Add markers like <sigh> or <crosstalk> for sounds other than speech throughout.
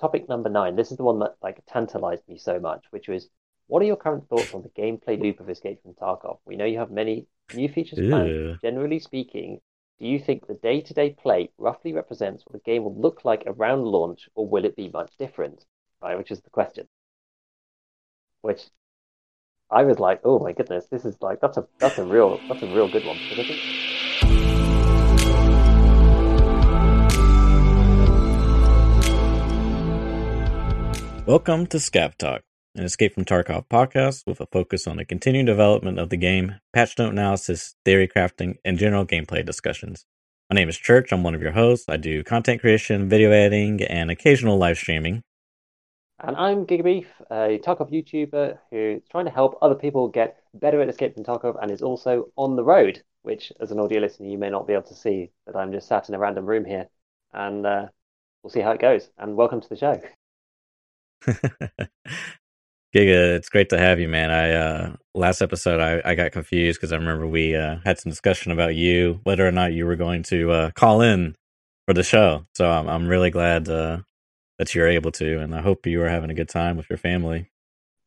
topic number nine. This is the one that like tantalized me so much, which was what are your current thoughts on the gameplay loop of Escape from Tarkov? We know you have many new features planned. Generally speaking, do you think the day-to-day play roughly represents what the game will look like around launch, or will it be much different? Right, which is the question. Which I was like, oh my goodness, this is like that's a that's a real that's a real good one. Welcome to Scav Talk, an Escape from Tarkov podcast with a focus on the continued development of the game, patch note analysis, theory crafting, and general gameplay discussions. My name is Church. I'm one of your hosts. I do content creation, video editing, and occasional live streaming. And I'm Gigabeef, a Tarkov YouTuber who's trying to help other people get better at Escape from Tarkov and is also on the road, which, as an audio listener, you may not be able to see, but I'm just sat in a random room here. And uh, we'll see how it goes. And welcome to the show. <laughs> Giga, it's great to have you, man. I uh last episode I, I got confused because I remember we uh had some discussion about you, whether or not you were going to uh call in for the show. So I'm I'm really glad uh that you're able to and I hope you are having a good time with your family.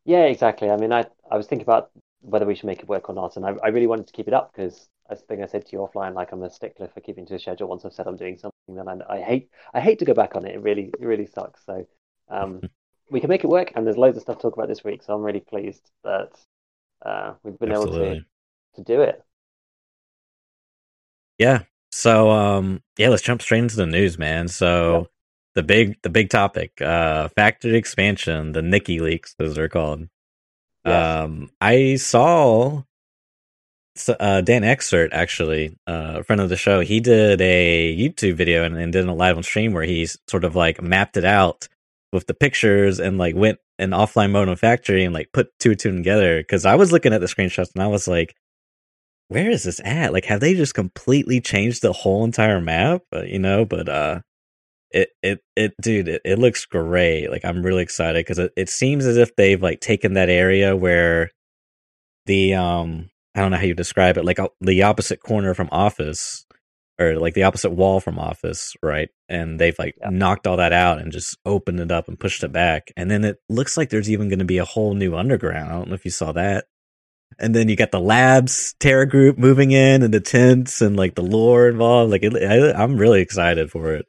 Yeah, exactly. I mean I I was thinking about whether we should make it work or not, and I, I really wanted to keep it up because I think I said to you offline, like I'm a stickler for keeping to a schedule. Once I've said I'm doing something, then I, I hate I hate to go back on it. It really it really sucks. So um, <laughs> we can make it work, and there's loads of stuff to talk about this week. So I'm really pleased that uh, we've been Absolutely. able to to do it. Yeah. So um, yeah, let's jump straight into the news, man. So yep. the big the big topic, uh, factory expansion, the Nikki leaks, as they're called. Yes. Um, I saw uh, Dan Exert, actually, uh, a friend of the show, he did a YouTube video and, and did a live on stream where he sort of like mapped it out with the pictures and like went in offline mode on factory and like put two two together because I was looking at the screenshots and I was like, where is this at? Like, have they just completely changed the whole entire map? Uh, you know, but uh, it it it dude, it, it looks great. Like, I'm really excited because it, it seems as if they've like taken that area where the um I don't know how you describe it, like uh, the opposite corner from Office or like the opposite wall from Office, right? And they've like yeah. knocked all that out and just opened it up and pushed it back. And then it looks like there's even going to be a whole new underground. I don't know if you saw that. And then you got the labs TerraGroup moving in and the tents and like the lore involved. Like it, I, I'm really excited for it.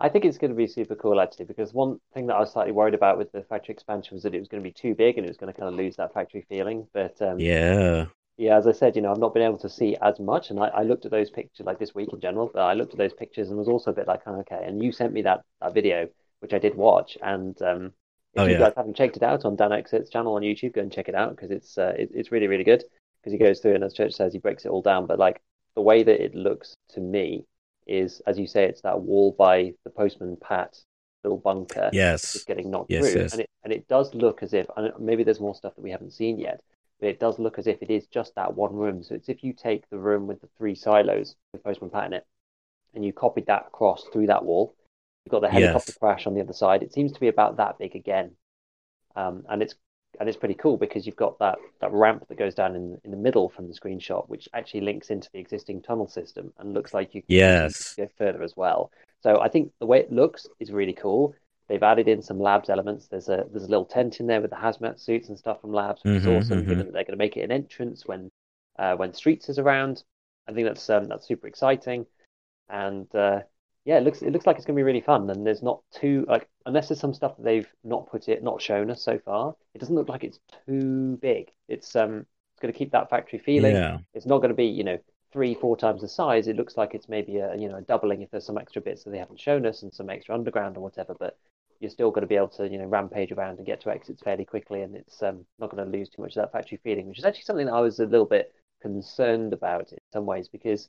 I think it's going to be super cool actually because one thing that I was slightly worried about with the factory expansion was that it was going to be too big and it was going to kind of lose that factory feeling. But um, yeah, yeah, as I said, you know, I've not been able to see as much, and I, I looked at those pictures like this week in general. But I looked at those pictures and was also a bit like, oh, okay. And you sent me that, that video, which I did watch, and um, if oh, you yeah. guys haven't checked it out on Dan Exit's channel on YouTube, go and check it out because it's uh, it, it's really really good because he goes through and as Church says, he breaks it all down. But like the way that it looks to me is, as you say, it's that wall by the postman Pat little bunker. Yes, just getting knocked yes, through, yes. and it and it does look as if and maybe there's more stuff that we haven't seen yet but it does look as if it is just that one room. So it's if you take the room with the three silos the Postman Pat in it, and you copied that across through that wall, you've got the helicopter yes. crash on the other side. It seems to be about that big again, um, and it's and it's pretty cool because you've got that that ramp that goes down in in the middle from the screenshot, which actually links into the existing tunnel system and looks like you can yes. go further as well. So I think the way it looks is really cool. They've added in some labs elements. There's a there's a little tent in there with the hazmat suits and stuff from labs, which mm-hmm, is awesome. Mm-hmm. Given that they're going to make it an entrance when uh, when Streets is around, I think that's um, that's super exciting. And uh, yeah, it looks it looks like it's going to be really fun. And there's not too like unless there's some stuff that they've not put it not shown us so far. It doesn't look like it's too big. It's um it's going to keep that factory feeling. Yeah. It's not going to be you know three four times the size. It looks like it's maybe a you know a doubling if there's some extra bits that they haven't shown us and some extra underground or whatever. But you're still going to be able to you know rampage around and get to exits fairly quickly, and it's um, not going to lose too much of that factory feeling, which is actually something that I was a little bit concerned about in some ways because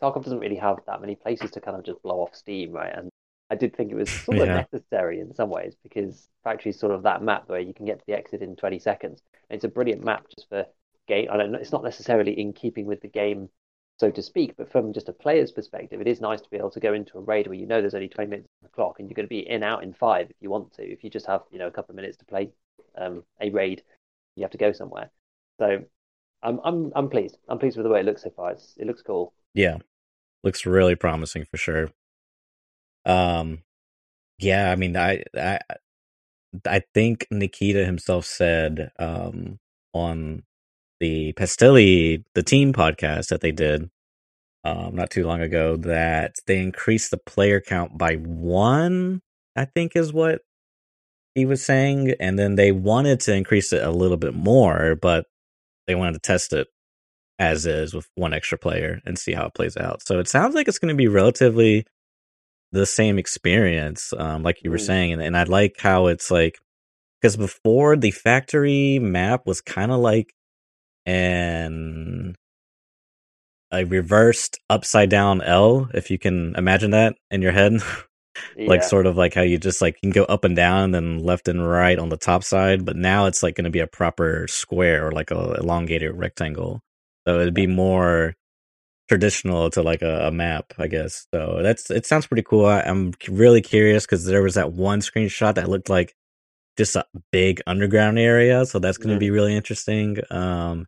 Tarkov doesn't really have that many places to kind of just blow off steam, right? And I did think it was sort of yeah. necessary in some ways because factory is sort of that map where you can get to the exit in 20 seconds. And it's a brilliant map just for game. I don't know, it's not necessarily in keeping with the game so to speak. But from just a player's perspective, it is nice to be able to go into a raid where you know there's only 20 minutes on the clock and you're going to be in out in five if you want to. If you just have you know a couple of minutes to play um, a raid, you have to go somewhere. So I'm I'm I'm pleased. I'm pleased with the way it looks so far. It's, it looks cool. Yeah, looks really promising for sure. Um, Yeah, I mean, I, I, I think Nikita himself said um, on the Pestily, the team podcast that they did um, not too long ago, that they increased the player count by one. I think is what he was saying, and then they wanted to increase it a little bit more, but they wanted to test it as is with one extra player and see how it plays out. So it sounds like it's going to be relatively the same experience, um, like you were Mm. saying, and, and I like how it's like because before the factory map was kind of like an a reversed upside down L, if you can imagine that in your head. <laughs> like Yeah. sort of like how you just like can go up and down and then left and right on the top side but now it's like going to be a proper square or like a elongated rectangle so it'd be more traditional to like a, a map i guess so that's it sounds pretty cool I, i'm really curious because there was that one screenshot that looked like just a big underground area so that's going to Mm. be really interesting um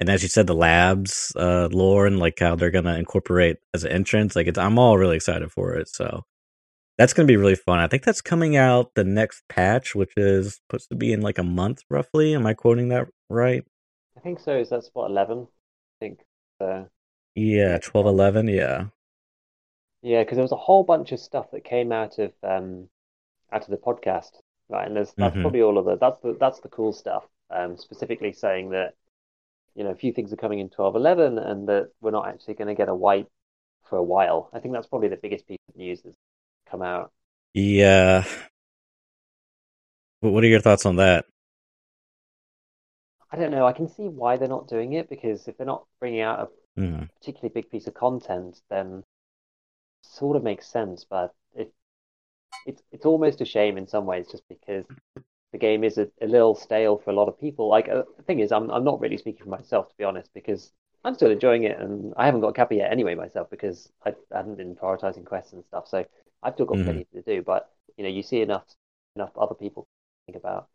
and as you said the labs uh lore and like how they're going to incorporate as an entrance like it's i'm all really excited for it so that's going to be really fun. I think that's coming out the next patch, which is supposed to be in like a month roughly. Am I quoting that right? I think so. Is that spot 11? I think. Uh, Yeah, 12, 11. Yeah. yeah, because there was a whole bunch of stuff that came out of um, out of the podcast, right? And there's that's Mhm. probably all of the that's the that's the cool stuff. Um, specifically saying that you know a few things are coming in 12, 11, and that we're not actually going to get a wipe for a while. I think that's probably the biggest piece of news that's come out. Yeah. What what are your thoughts on that? I don't know. I can see why they're not doing it because if they're not bringing out a Mhm. particularly big piece of content, then sort of makes sense. But it it's it's almost a shame in some ways, just because the game is a, a little stale for a lot of people. Like uh, the thing is, I'm I'm not really speaking for myself to be honest, because I'm still enjoying it, and I haven't got a Kappa yet anyway myself because I, I haven't been prioritizing quests and stuff. So I've still got Mhm. plenty to do. But you know, you see enough enough other people think about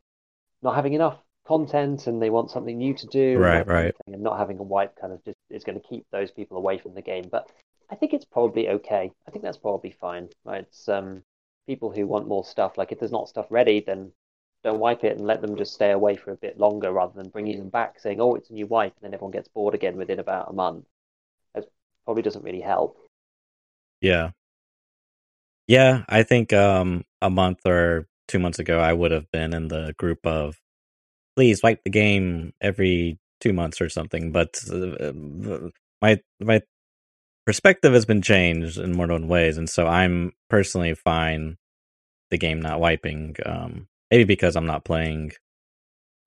not having enough content and they want something new to do Right, of right. and not having a wipe kind of just is going to keep those people away from the game. But I think it's probably okay. I think that's probably fine. Right? It's um people who want more stuff. Like if there's not stuff ready, then don't wipe it and let them just stay away for a bit longer rather than bringing them back saying, "Oh, it's a new wipe," and then everyone gets bored again within about a month. That probably doesn't really help. Yeah. Yeah, I think um a month or 2 months ago I would have been in the group of please wipe the game every 2 months or something, but uh, my my perspective has been changed in more than ways and so I'm personally fine the game not wiping um maybe because I'm not playing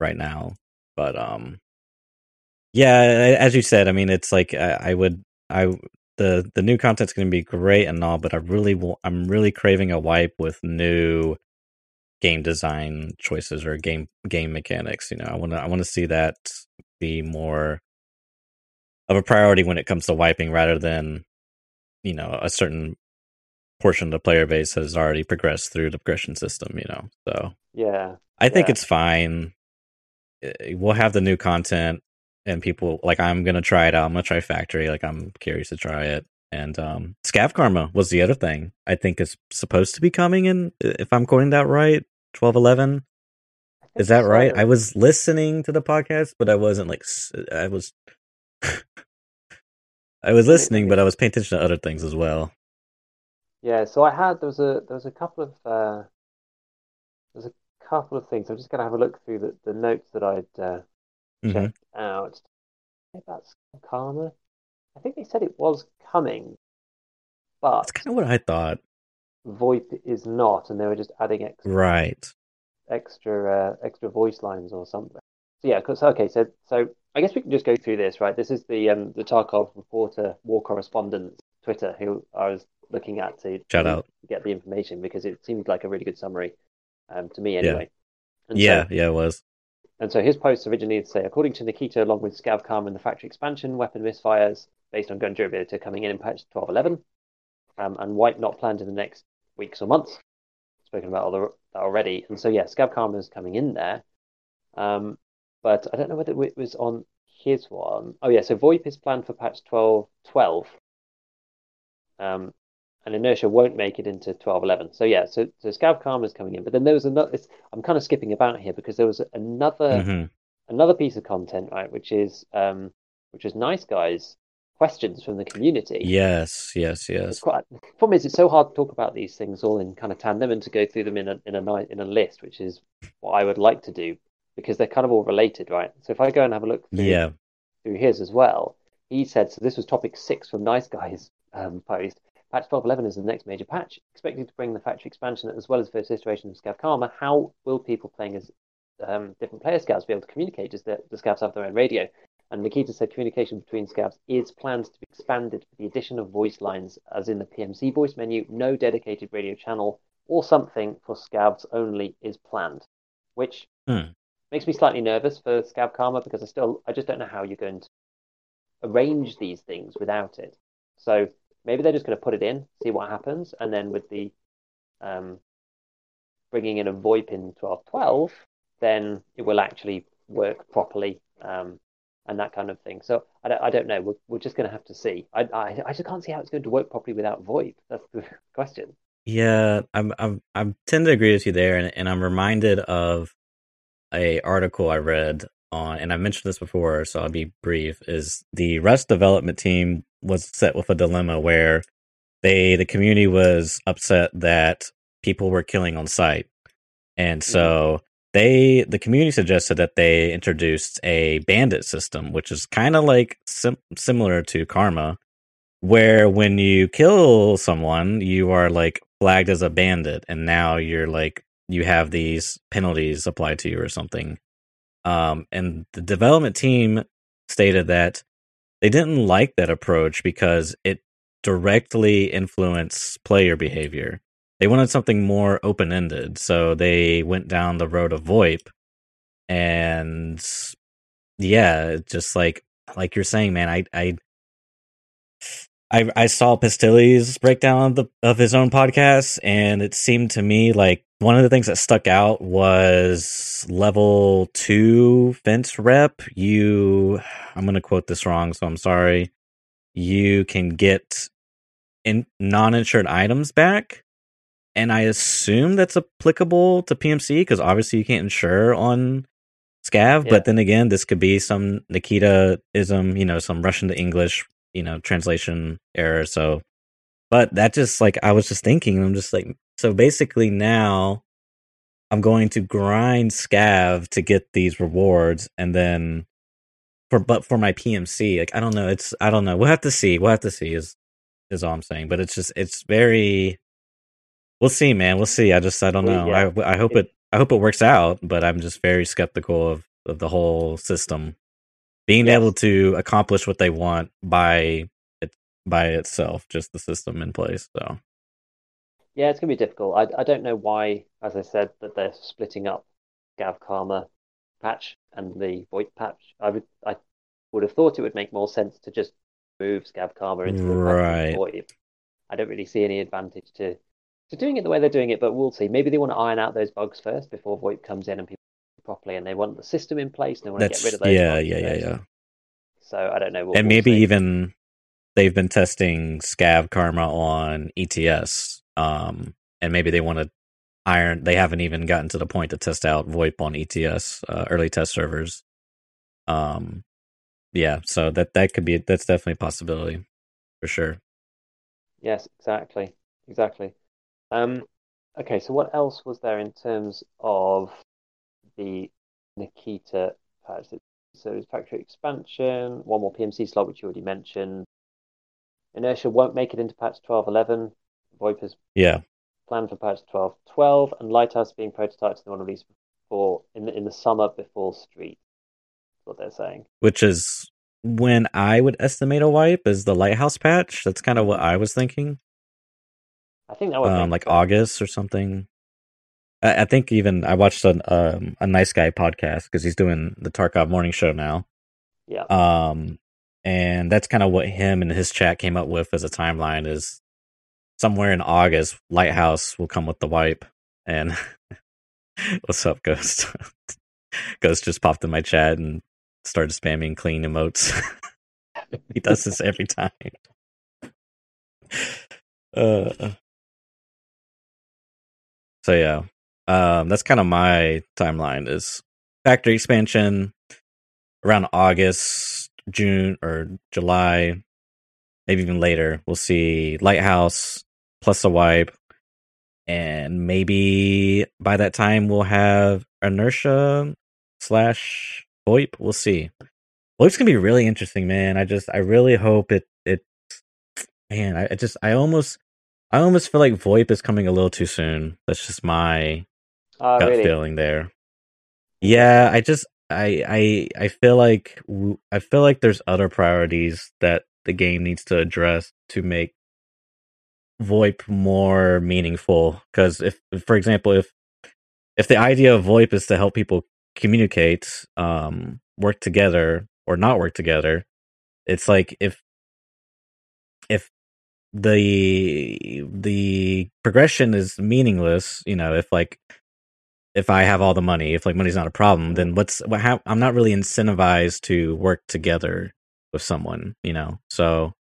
right now but um yeah as you said I mean it's like I, I would I the the new content's going to be great and all but I really wa- I'm really craving a wipe with new game design choices or game game mechanics you know? I want to I want to see that be more of a priority when it comes to wiping rather than you know a certain portion of the player base has already progressed through the progression system you know? So Yeah, I think Yeah. it's fine. Uh, We'll have the new content, and people like I'm gonna try it out. I'm gonna try Factory. Like I'm curious to try it. And um, Scav Karma was the other thing I think is supposed to be coming in. If I'm quoting that right, twelve eleven. Is that so. right? I was listening to the podcast, but I wasn't like I was. <laughs> I was listening, but I was paying attention to other things as well. Yeah, so I had there was a there was a couple of uh, couple of things. I'm just going to have a look through the, the notes that I'd uh, Mhm. checked out. About Karma, I think they said it was coming, but That's kind of what I thought. VoIP is not, and they were just adding extra, Right. extra uh, extra voice lines or something. So yeah, 'cause- okay, so so I guess we can just go through this, right? This is the um the Tarkov reporter war correspondent Twitter who I was looking at to Shout to out. get the information because it seemed like a really good summary um to me Yeah. anyway. And Yeah. so, Yeah. It was. and so his post originally say, according to Nikita, along with Scav Karma and the factory expansion, weapon misfires based on gun durability coming in in patch 1211, um, and wipe not planned in the next weeks or months. Spoken about all the, that already. And so, yeah, Scav Karma is coming in there. Um, but I don't know whether it was on his one. Oh, yeah, so VoIP is planned for patch 1212. Um, and inertia won't make it into 1211. So yeah, so so Scav Karma is coming in, but then there was another. I'm kind of skipping about here because there was another hmm another piece of content, right, which is um, which is nice guys questions from the community. Yes, yes, yes. quite. Problem is, it's so hard to talk about these things all in kind of tandem and to go through them in a in a in a list, which is what I would like to do because they're kind of all related, right? So if I go and have a look through Yeah. through his as well, he said so. This was topic six from Nice Guys um, post. Patch 12.11 is the next major patch, expected to bring the factory expansion as well as first iteration of Scav Karma. How will people playing as um, different player scavs be able to communicate? Does the, the scavs have their own radio? And Nikita said communication between scavs is planned to be expanded with the addition of voice lines, as in the PMC voice menu. No dedicated radio channel or something for scavs only is planned, which Hmm. makes me slightly nervous for Scav Karma because I still I just don't know how you're going to arrange these things without it. So maybe they're just going to put it in, see what happens, and then with the um, bringing in a VoIP in 12.12, then it will actually work properly um, and that kind of thing. So I don't, I don't know. We're, we're just going to have to see. I, I, I just can't see how it's going to work properly without VoIP. That's the <laughs> question. Yeah, I'm I'm I tend to agree with you there, and, and I'm reminded of a article I read on, and I've mentioned this before, so I'll be brief. Is the Rust development team was set with a dilemma where they the community was upset that people were killing on site, and so mm-hmm. they the community suggested that they introduced a bandit system, which is kind of like sim- similar to Karma, where when you kill someone, you are like flagged as a bandit, and now you're like you have these penalties applied to you or something. Um, and the development team stated that they didn't like that approach because it directly influenced player behavior. They wanted something more open ended, so they went down the road of VoIP. And yeah, just like like you're saying, man, I I I, I saw Pestily's breakdown of the of his own podcast, and it seemed to me like one of the things that stuck out was level two fence rep. You, I'm going to quote this wrong, so I'm sorry. You can get in non-insured items back, and I assume that's applicable to PMC because obviously you can't insure on Scav. Yeah. But then again, this could be some Nikita ism, you know, some Russian to English you know translation error so but that just like i was just thinking i'm just like so basically now i'm going to grind scav to get these rewards and then for but for my pmc like i don't know it's i don't know we'll have to see we'll have to see is is all i'm saying but it's just it's very we'll see man we'll see i just i don't know yeah. i i hope it i hope it works out but i'm just very skeptical of of the whole system being Yes. able to accomplish what they want by it by itself, just the system in place. So Yeah, it's going to be difficult. I, I don't know why, as I said, that they're splitting up Scav Karma patch and the VoIP patch. I would I would have thought it would make more sense to just move Scav Karma into the Right. VoIP. I don't really see any advantage to to doing it the way they're doing it, but we'll see. Maybe they want to iron out those bugs first before VoIP comes in and people properly, and they want the system in place. And they want to get rid of those. yeah, yeah, yeah, yeah. So I don't know. We'll, And we'll maybe even they've been testing Scav Karma on ETS, um, and maybe they want to iron. They haven't even gotten to the point to test out VoIP on ETS uh, early test servers. Um, yeah, so that that could be that's definitely a possibility for sure. Yes, exactly, exactly. Um, okay, so what else was there in terms of the Nikita patch? So it's factory expansion, one more PMC slot, which you already mentioned. Inertia won't make it into patch 12.11. VoIP is Yeah, planned for patch 12.12, and Lighthouse being prototyped in the one release before in the in the summer before Street. That's what they're saying. which is when I would estimate a wipe is the lighthouse patch. That's kind of what I was thinking. I think that would Um, like sense. August or something. I, I think even I watched a um, a nice guy podcast because he's doing the Tarkov morning show now. Yeah. Um, and that's kind of what him and his chat came up with as a timeline is somewhere in August, Lighthouse will come with the wipe. And <laughs> what's up, Ghost? <laughs> Ghost just popped in my chat and started spamming clean emotes. <laughs> he does this every time. Uh, so yeah, um, that's kind of my timeline. Is factory expansion around August, June, or July, maybe even later. We'll see Lighthouse plus a wipe, and maybe by that time we'll have inertia slash VoIP. We'll see. VoIP's gonna be really interesting, man. I just I really hope it it man, I, I just I almost I almost feel like VoIP is coming a little too soon. That's just my Oh, gut really? feeling there. Yeah, I just I I I feel like I feel like there's other priorities that the game needs to address to make VoIP more meaningful. Because if, for example, if if the idea of VoIP is to help people communicate, um, work together or not work together, it's like if if the the progression is meaningless, you know, if like if I have all the money, if like money's not a problem, then what's what ha- I'm not really incentivized to work together with someone, you know. So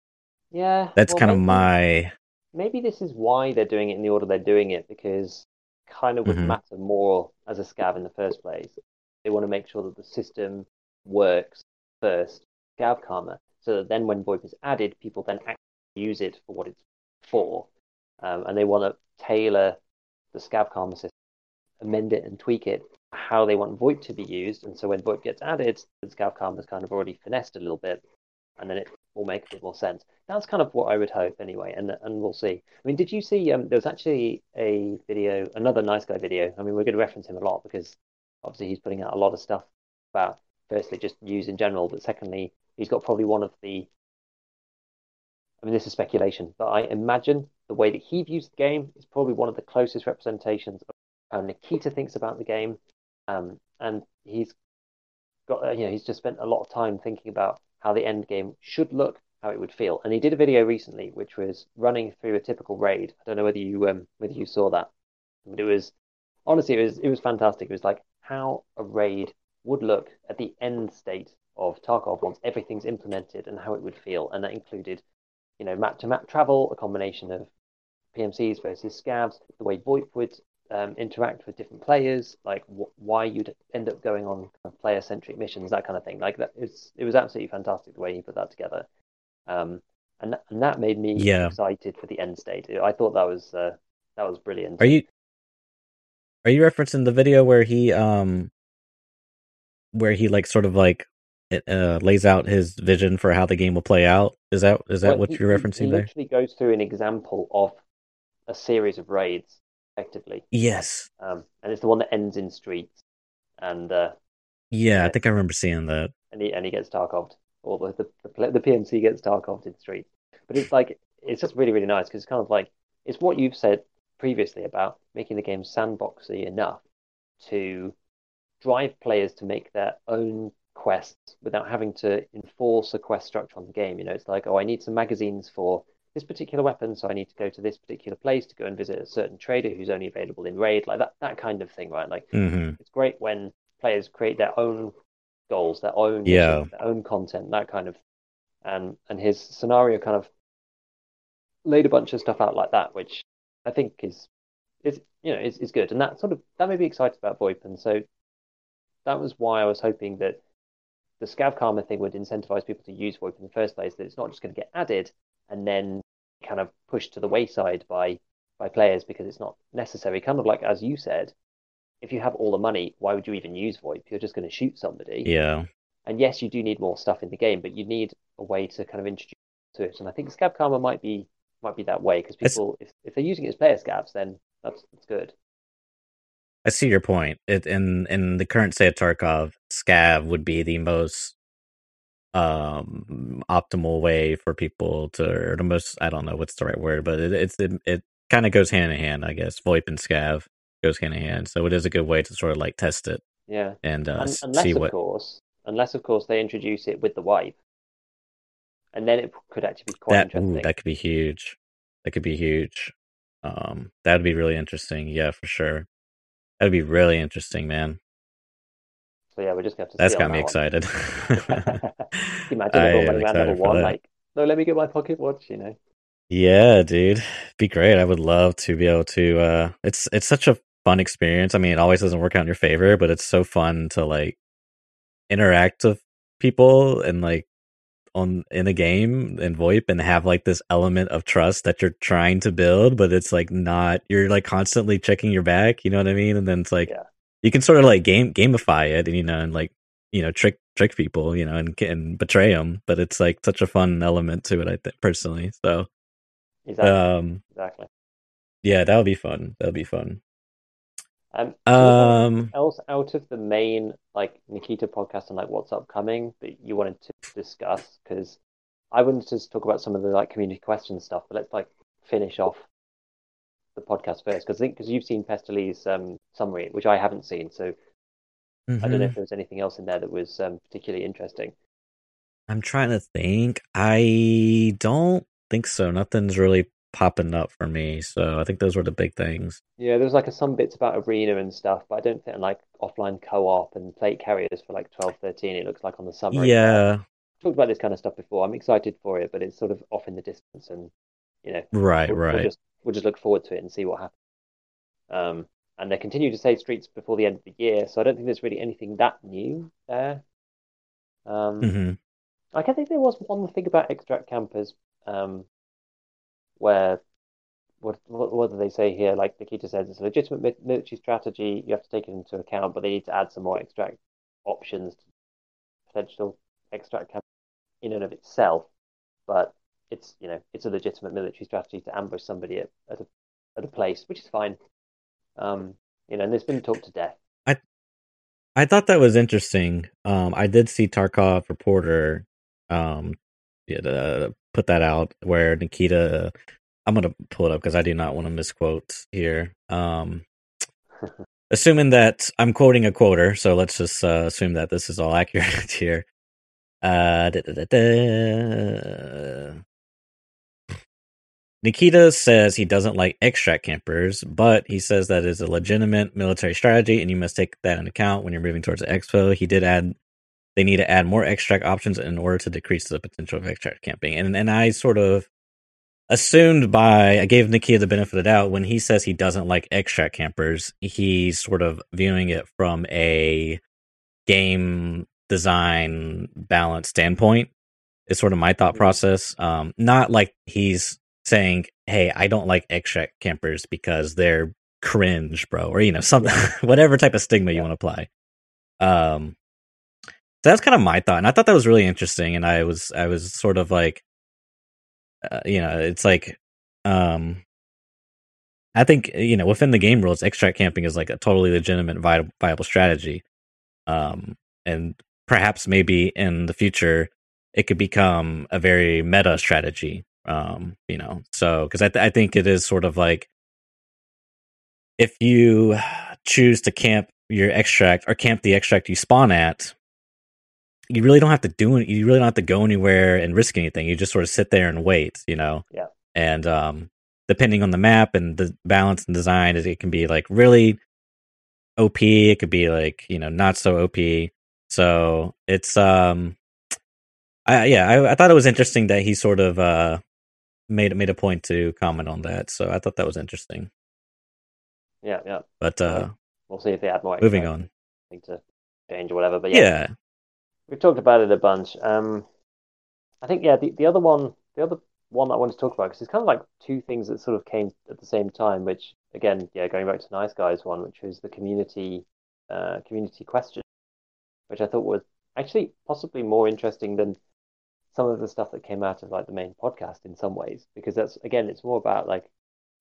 Yeah. that's well, kind of my maybe this is why they're doing it in the order they're doing it because kind of would Mhm. matter more as a scav in the first place. They want to make sure that the system works first, scav karma, so that then when VoIP is added, people then actually use it for what it's for, um, and they want to tailor the scav karma system, amend it and tweak it how they want VoIP to be used, and so when VoIP gets added, the scav karma is kind of already finessed a little bit, and then it will make a bit more sense. That's kind of what I would hope anyway, and and we'll see. I mean, did you see? Um, there was actually a video, another nice guy video. I mean, we're going to reference him a lot because obviously he's putting out a lot of stuff about firstly just news in general, but secondly he's got probably one of the. I mean, this is speculation, but I imagine the way that he views the game is probably one of the closest representations of how Nikita thinks about the game, um, and he's got you know he's just spent a lot of time thinking about how the end game should look, how it would feel. And he did a video recently which was running through a typical raid. I don't know whether you um, whether you saw that, but it was honestly it was it was fantastic. It was like how a raid would look at the end state of Tarkov once everything's implemented and how it would feel, and that included you know map to map travel, a combination of PMCs versus scavs, the way VoIP would um, interact with different players, like wh- why you'd end up going on kind of player centric missions, that kind of thing. Like that, it's it was absolutely fantastic the way he put that together, um, and that, and that made me Yeah. excited for the end state. I thought that was uh, that was brilliant. Are you are you referencing the video where he um where he like sort of like it, uh, lays out his vision for how the game will play out? Is that is that Well, what he- you're referencing He there? literally goes through an example of a series of raids, effectively, Yes. um, and it's the one that ends in streets, and uh, Yeah, I think I remember seeing that. and he and he gets Tarkoved, or the the, the, the PMC gets Tarkoved in the street. But it's like it's just really really nice because it's kind of like it's what you've said previously about making the game sandboxy enough to drive players to make their own quests without having to enforce a quest structure on the game. You know, it's like oh, I need some magazines for this particular weapon, so I need to go to this particular place to go and visit a certain trader who's only available in raid, like that that kind of thing, right? Like hmm it's great when players create their own goals, their own Yeah. their own content, that kind of. And and his scenario kind of laid a bunch of stuff out like that, which I think is is you know is, is good, and that sort of that made me excited about VoIP, and so that was why I was hoping that the Scav Karma thing would incentivize people to use VoIP in the first place. That it's not just going to get added and then kind of pushed to the wayside by by players because it's not necessary. Kind of like as you said, if you have all the money, why would you even use VoIP? You're just going to shoot somebody. Yeah. And yes, you do need more stuff in the game, but you need a way to kind of introduce to it. And I think Scav Karma might be might be that way because It's- people, if, if they're using it as player scavs, then that's that's good. I see your point. It in in the current state of Tarkov, scav would be the most um optimal way for people to or the most I don't know what's the right word, but it, it's it, it kind of goes hand in hand, I guess. VoIP and scav goes hand in hand, so it is a good way to sort of like test it Yeah. and uh, Un- unless see of what. course, unless of course they introduce it with the wipe, and then it could actually be quite that interesting. ooh, that could be huge. That could be huge. Um, that'd be really interesting. Yeah, for sure. That'd be really interesting, man. So yeah, we're just gonna have to. That's got me excited. <laughs> Imagine <laughs> I everyone am running around level excited for one, that. like, no, let me get my pocket watch, you know. Yeah, dude. Be great. I would love to be able to uh it's it's such a fun experience. I mean, it always doesn't work out in your favor, but it's so fun to like interact with people and like on in a game in VoIP and have like this element of trust that you're trying to build, but it's like not you're like constantly checking your back, you know what I mean? And then it's like Yeah. You can sort of like game gamify it and you know and like you know trick trick people, you know, and and betray them, but it's like such a fun element to it I think personally. So Exactly. um exactly. yeah, that would be fun. That would be fun. Um, so was there anything Um else out of the main like Nikita podcast and like what's upcoming that you wanted to discuss? Because I wanted to just talk about some of the like community question stuff, but let's like finish off the podcast first because I think because you've seen Pestily's um, summary, which I haven't seen, so I don't know mhm. if there was anything else in there that was um, particularly interesting. I'm trying to think. I don't think so. Nothing's really popping up for me. So I think those were the big things. Yeah, there was like a, some bits about arena and stuff, but I don't think like offline co-op and plate carriers for like 12, 13, it looks like on the summary. Yeah, talked about this kind of stuff before. I'm excited for it, but it's sort of off in the distance, and you know, right, we'll, we'll right. just we'll just look forward to it and see what happens. Um, and they continue to say streets before the end of the year, so I don't think there's really anything that new there. Um, hmm like I think there was one thing about extract campers, um, where what, what what do they say here? Like Nikita says, it's a legitimate military strategy. You have to take it into account, but they need to add some more extract options to potential extract camp in and of itself. But it's you know it's a legitimate military strategy to ambush somebody at, at a at a place, which is fine. Um, you know, and there's been talk to death. I I thought that was interesting. Um, I did see Tarkov reporter, um, uh, put that out where Nikita. I'm gonna pull it up because I do not want to misquote here. Um, <laughs> assuming that I'm quoting a quoter, so let's just uh, assume that this is all accurate <laughs> here. Uh, da, da, da, da. Nikita says he doesn't like extract campers, but he says that is a legitimate military strategy, and you must take that into account when you're moving towards the expo. He did add they need to add more extract options in order to decrease the potential of extract camping, and and I sort of assumed by I gave Nikita the benefit of the doubt when he says he doesn't like extract campers, he's sort of viewing it from a game design balance standpoint. Is sort of my thought Mhm. process. Um, not like he's saying, "Hey, I don't like extract campers because they're cringe, bro," or you know, something, <laughs> whatever type of stigma you want to apply. Um, so that's kind of my thought, and I thought that was really interesting. And I was, I was sort of like, uh, you know, it's like, um, I think you know, within the game rules, extract camping is like a totally legitimate, viable, viable strategy. Um, and perhaps maybe in the future, it could become a very meta strategy. Um, you know, so because I, th- I think it is sort of like if you choose to camp your extract or camp the extract you spawn at, you really don't have to do it. You really don't have to go anywhere and risk anything. You just sort of sit there and wait, you know. Yeah. And um, depending on the map and the balance and design, it can be like really OP. It could be like you know not so OP. So it's um, I yeah, I, I thought it was interesting that he sort of uh made made a point to comment on that. So I thought that was interesting. Yeah, yeah. But uh, We'll see if they add more moving on, to change or whatever. But yeah, yeah, we've talked about it a bunch. Um, I think yeah, the, the other one, the other one that I wanted to talk about because it's kind of like two things that sort of came at the same time. Which again, yeah, going back to Nice Guys one, which was the community, uh, community question, which I thought was actually possibly more interesting than some of the stuff that came out of like the main podcast in some ways because that's again, it's more about like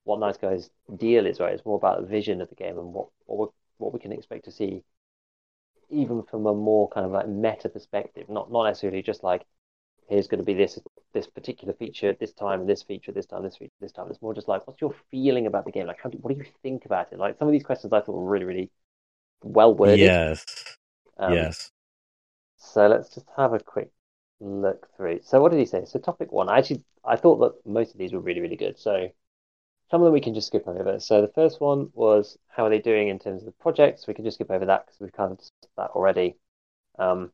what Nice Guys deal is, right? It's more about the vision of the game and what what we what we can expect to see even from a more kind of like meta perspective, not not necessarily just like here's going to be this this particular feature at this time, and this feature this time, this feature this time. It's more just like what's your feeling about the game? Like, how do, what do you think about it? Like some of these questions I thought were really really well worded. yes, Um, yes. So let's just have a quick look through. So what did he say? So topic one, I actually I thought that most of these were really really good. So some of them we can just skip over. So the first one was how are they doing in terms of the projects? We can just skip over that because we've kind of discussed that already. Um,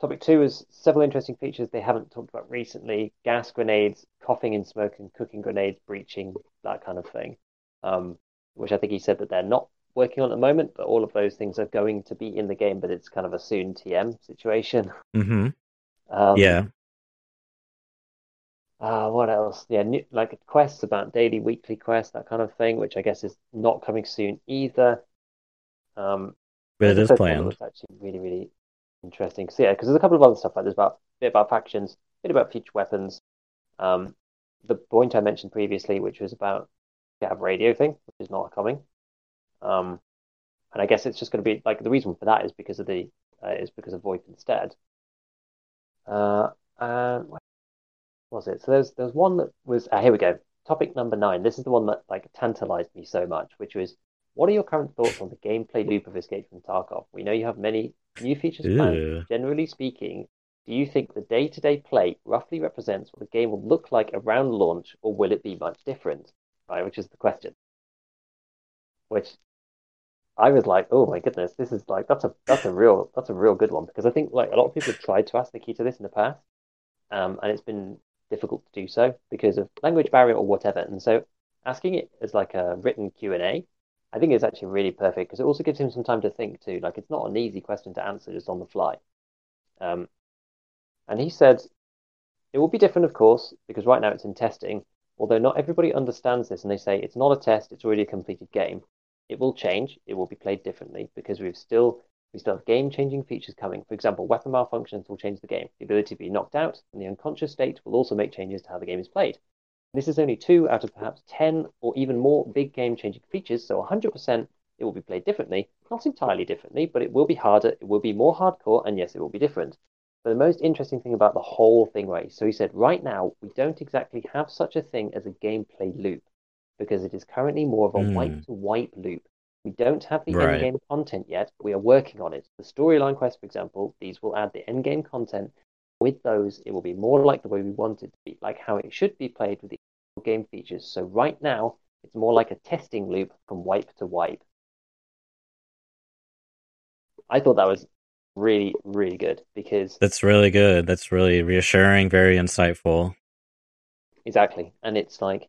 topic two is several interesting features they haven't talked about recently: gas grenades, coughing and smoke, and cooking grenades, breaching that kind of thing. Um, which I think he said that they're not working on at the moment, but all of those things are going to be in the game, but it's kind of a soon TM situation. Mm-hmm. Um, Yeah. Uh, what else? Yeah, new, like quests about daily, weekly quests, that kind of thing, which I guess is not coming soon either. Um, But it is planned. was actually really, really interesting. So yeah, because there's a couple of other stuff like there's about a bit about factions, a bit about future weapons. Um, the point I mentioned previously, which was about the have radio thing, which is not coming. Um, and I guess it's just going to be like the reason for that is because of the uh, is because of VoIP instead. Uh, and what was it? So there's there's one that was uh, here we go. Topic number nine. This is the one that like tantalized me so much, which was what are your current thoughts on the gameplay loop of Escape from Tarkov? We know you have many new features planned. Ew. Generally speaking, do you think the day-to-day play roughly represents what the game will look like around launch, or will it be much different? Right, which is the question. Which I was like, oh my goodness, this is like that's a that's a real that's a real good one because I think like a lot of people have tried to ask Nikita this in the past, um, and it's been difficult to do so because of language barrier or whatever. And so asking it as like a written Q and A, I think is actually really perfect because it also gives him some time to think too. Like it's not an easy question to answer just on the fly. Um, and he said it will be different, of course, because right now it's in testing. Although not everybody understands this, and they say it's not a test; it's already a completed game. It will change. It will be played differently because we've still we still have game-changing features coming. For example, weapon malfunctions will change the game. The ability to be knocked out and the unconscious state will also make changes to how the game is played. This is only two out of perhaps 10 or even more big game-changing features, so 100% it will be played differently. Not entirely differently, but it will be harder, it will be more hardcore, and yes, it will be different. But the most interesting thing about the whole thing, right? So he said, right now, we don't exactly have such a thing as a gameplay loop because it is currently more of a Hmm. wipe to wipe loop. We don't have the Right. end game content yet. but We are working on it. The storyline quests, for example, these will add the end game content. With those, it will be more like the way we want it to be, like how it should be played with the game features. So right now, it's more like a testing loop from wipe to wipe. I thought that was really, really good because That's really good. That's really reassuring, very insightful. Exactly. And it's like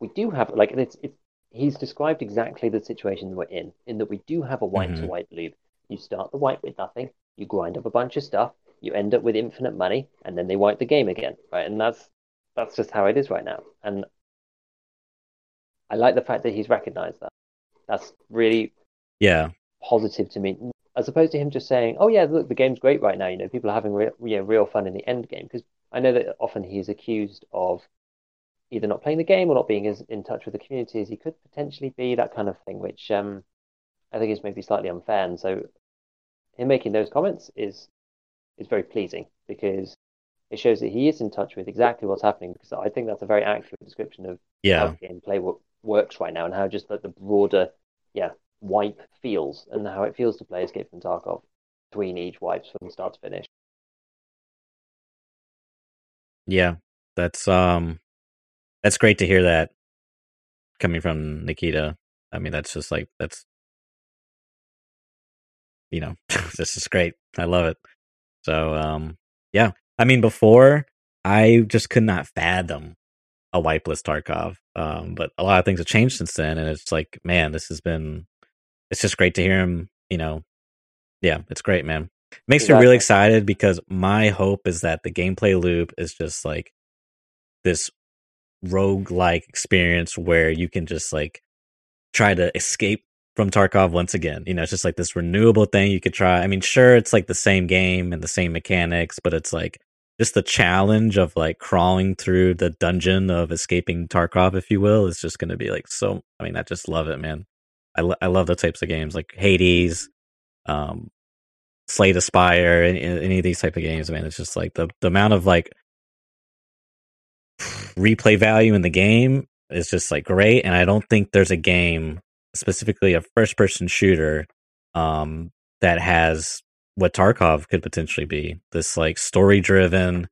we do have like it's it's he's described exactly the situation we're in, in that we do have a wipe to mm-hmm. wipe loop. You start the wipe with nothing, you grind up a bunch of stuff, you end up with infinite money, and then they wipe the game again. Right. And that's that's just how it is right now. And I like the fact that he's recognized that. That's really Yeah. positive to me, as opposed to him just saying, "Oh yeah, look, the game's great right now. You know, people are having real, you know, real fun in the end game." Because I know that often he's accused of either not playing the game or not being as in touch with the community as he could potentially be, that kind of thing, which um, I think is maybe slightly unfair. And so, him making those comments is is very pleasing because it shows that he is in touch with exactly what's happening. Because I think that's a very accurate description of how Yeah. gameplay wo- works right now and how just like the broader, yeah, wipe feels and how it feels to play Escape from Tarkov between each wipes from start to finish. Yeah. That's um that's great to hear that coming from Nikita. I mean, that's just like that's you know, <laughs> this is great. I love it. So um yeah. I mean before I just could not fathom a wipeless Tarkov. Um but a lot of things have changed since then and it's like, man, this has been it's just great to hear him, you know. Yeah, it's great, man. Makes me really excited because my hope is that the gameplay loop is just like this rogue like experience where you can just like try to escape from Tarkov once again. You know, it's just like this renewable thing you could try. I mean, sure, it's like the same game and the same mechanics, but it's like just the challenge of like crawling through the dungeon of escaping Tarkov, if you will, is just going to be like so. I mean, I just love it, man. I, lo- I love the types of games like Hades, um, Slay the Spire, any, any of these type of games, man. It's just like the, the amount of like replay value in the game is just like great. And I don't think there's a game, specifically a first person shooter, um, that has what Tarkov could potentially be. This like story driven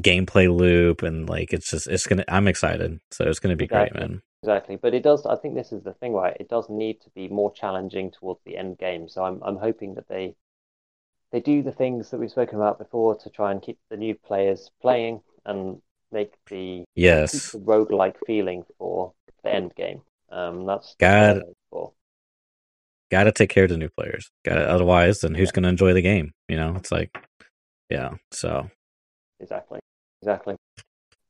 gameplay loop and like it's just it's gonna I'm excited. So it's gonna be Exactly. great, man. Exactly. But it does, I think this is the thing, right? It does need to be more challenging towards the end game. So I'm I'm hoping that they they do the things that we've spoken about before to try and keep the new players playing and make the yes roguelike feeling for the end game. Um, that's got got to take care of the new players. Got otherwise, then who's yeah. going to enjoy the game? You know, it's like, yeah. So exactly, exactly.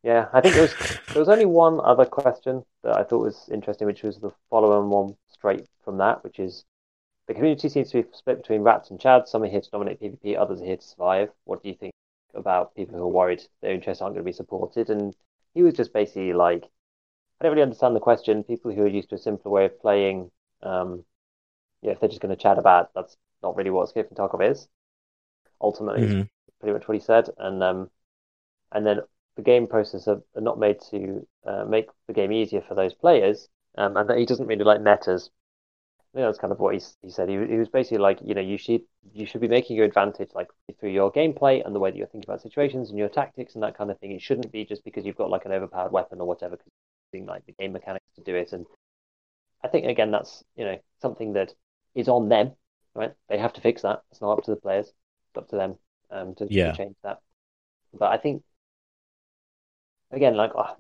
Yeah, I think there was there was only one other question that I thought was interesting, which was the follow-on one straight from that, which is the community seems to be split between rats and chads. Some are here to dominate PvP, others are here to survive. What do you think about people who are worried their interests aren't going to be supported? And he was just basically like, I don't really understand the question. People who are used to a simpler way of playing, um, yeah, if they're just going to chat about, that's not really what Escape from Tarkov is. Ultimately, mm-hmm. pretty much what he said. And um, and then the game process are, are not made to uh, make the game easier for those players, um, and that he doesn't really like metas. Know, that's kind of what he, he said. He, he was basically like, you know, you should you should be making your advantage like through your gameplay and the way that you're thinking about situations and your tactics and that kind of thing. It shouldn't be just because you've got like an overpowered weapon or whatever, because using like the game mechanics to do it. And I think again, that's you know something that is on them, right? They have to fix that. It's not up to the players. It's up to them um, to, yeah. to change that. But I think again, like oh,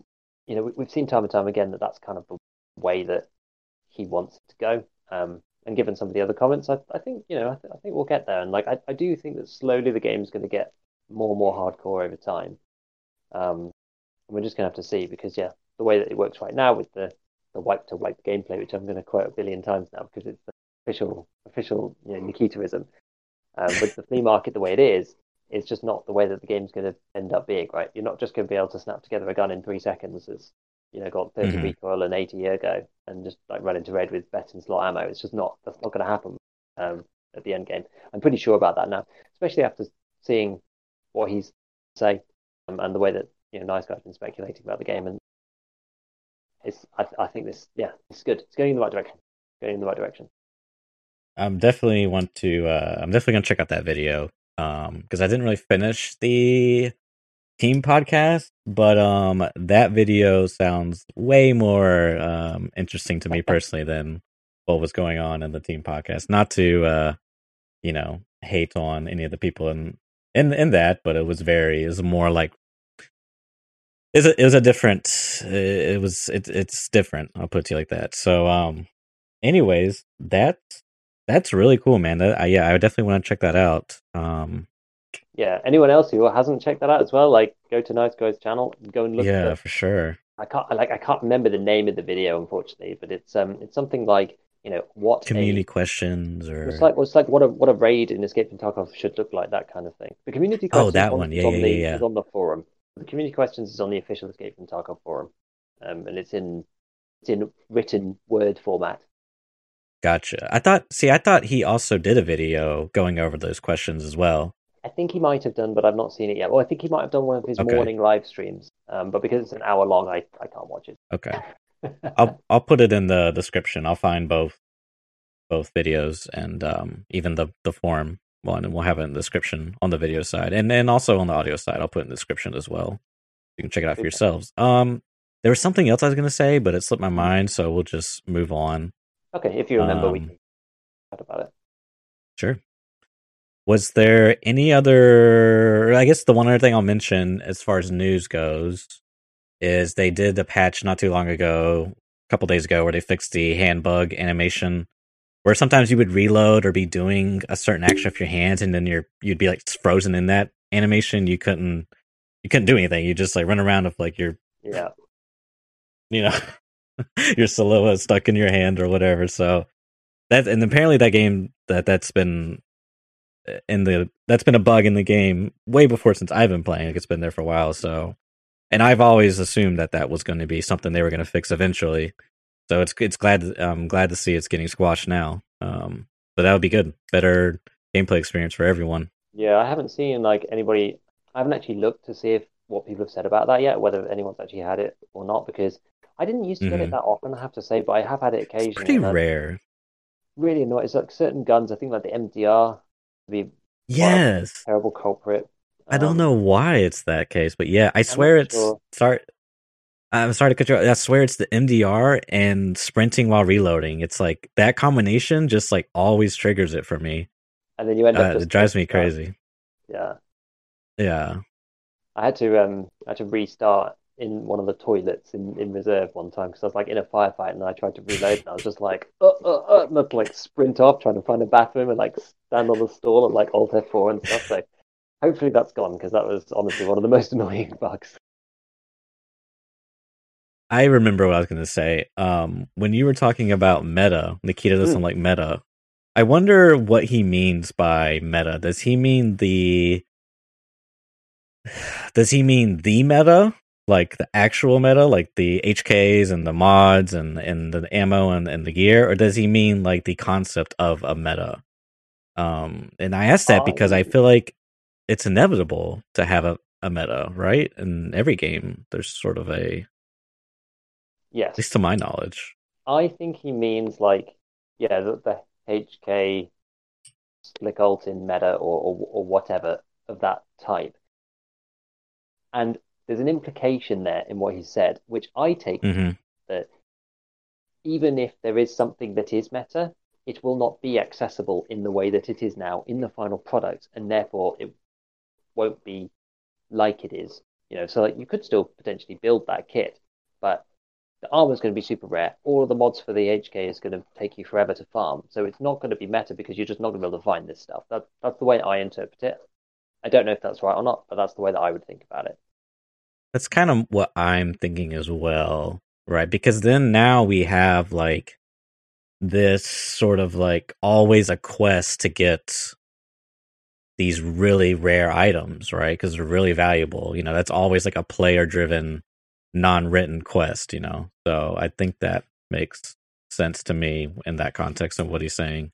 you know, we, have seen time and time again that that's kind of the way that he wants it to go. Um, and given some of the other comments, I, I think you know, I, th- I, think we'll get there. And like, I, I do think that slowly the game's going to get more and more hardcore over time. Um, and we're just going to have to see because yeah, the way that it works right now with the the wipe to wipe gameplay, which I'm going to quote a billion times now because it's the official official you know, Nikitaism. Um, with the flea market the way it is, it's just not the way that the game's going to end up being, right? You're not just going to be able to snap together a gun in three seconds as you know got 30 mm-hmm. recoil and 80 ergo and just like run into red with best in slot ammo. It's just not that's not going to happen um, at the end game. I'm pretty sure about that now, especially after seeing what he's say um, and the way that you know Nice Guy's been speculating about the game. And it's I, I think this yeah it's good. It's going in the right direction. Going in the right direction. I'm definitely want to. Uh, I'm definitely gonna check out that video um because I didn't really finish the team podcast, but um that video sounds way more um interesting to me <laughs> personally than what was going on in the team podcast. Not to uh you know hate on any of the people in in in that, but it was very it was more like a, it was a different it was it, it's different i'll put it to you like that so um anyways that's that's really cool, man. That, uh, yeah, I definitely want to check that out. Um, yeah, anyone else who hasn't checked that out as well, like go to Nice Guy's channel and go and look. Yeah, for sure. I can't like I can't remember the name of the video, unfortunately, but it's um it's something like you know what community a, questions or it's like it's like what a what a raid in Escape from Tarkov should look like that kind of thing. The community questions oh that on, one yeah on yeah, the, yeah, is on the forum. The community questions is on the official Escape from Tarkov forum, um, and it's in it's in written word format. Gotcha. I thought, see, I thought he also did a video going over those questions as well. I think he might have done, but I've not seen it yet. Well, I think he might have done one of his okay. morning live streams, um, but because it's an hour long, I, I can't watch it. Okay, <laughs> I'll I'll put it in the description. I'll find both both videos and um, even the the forum one, and we'll have it in the description on the video side, and then also on the audio side. I'll put it in the description as well. You can check it out for yourselves. Um, there was something else I was going to say, but it slipped my mind, so we'll just move on. Okay, if you remember, um, we can talk about it. Sure. Was there any other? I guess the one other thing I'll mention as far as news goes is they did a patch not too long ago, a couple days ago, where they fixed the hand bug animation, where sometimes you would reload or be doing a certain action with your hands, and then you're you'd be like frozen in that animation. You couldn't you couldn't do anything. You just like run around with like your yeah, <laughs> you know, your silhouette stuck in your hand or whatever. So that and apparently that game that that's been in the that's been a bug in the game way before since I've been playing. Like it's been there for a while. So and I've always assumed that that was going to be something they were going to fix eventually. So it's it's glad I'm glad to see it's getting squashed now. Um, but that would be good, better gameplay experience for everyone. Yeah, I haven't seen like anybody. I haven't actually looked to see if what people have said about that yet, whether anyone's actually had it or not, because I didn't used to mm-hmm. get it mm-hmm. that often, I have to say, but I have had it occasionally. It's pretty rare. Really annoying. It's like certain guns. I think like the MDR be yes terrible culprit. I don't um, know why it's that case, but yeah, I swear it's sure. start. I'm sorry to cut you. I swear it's the MDR and sprinting while reloading. It's like that combination just like always triggers it for me. and then you end up. Uh, it drives me crazy. Yeah. Yeah. I had to um I had to restart in one of the toilets in, in reserve one time because I was like in a firefight and I tried to reload and I was just like uh uh uh and I'd, like sprint off trying to find a bathroom and like stand on the stall and like alt F4 and stuff. So hopefully that's gone because that was honestly one of the <laughs> most annoying bugs. I remember what I was going to say. Um, when you were talking about meta, Nikita doesn't Mm. like meta. I wonder what he means by meta. Does he mean the? <sighs> Does he mean the meta, like the actual meta, like the HKs and the mods and and the ammo and, and the gear, or does he mean like the concept of a meta? Um, and I ask that because I feel like it's inevitable to have a, a meta, right? In every game, there's sort of a, Yes. at least to my knowledge. I think he means like, yeah, the, the HK slick alt in meta or, or or whatever of that type. And there's an implication there in what he said, which I take mm-hmm. that even if there is something that is meta, it will not be accessible in the way that it is now in the final product, and therefore it won't be like it is. You know, so like you could still potentially build that kit, but the armor is going to be super rare. All of the mods for the HK is going to take you forever to farm, so it's not going to be meta because you're just not going to be able to find this stuff. That that's the way I interpret it. I don't know if that's right or not, but that's the way that I would think about it. That's kind of what I'm thinking as well, right? Because then now we have like this sort of like always a quest to get these really rare items, right? Because they're really valuable. You know, that's always like a player driven, non written quest, you know? So I think that makes sense to me in that context of what he's saying.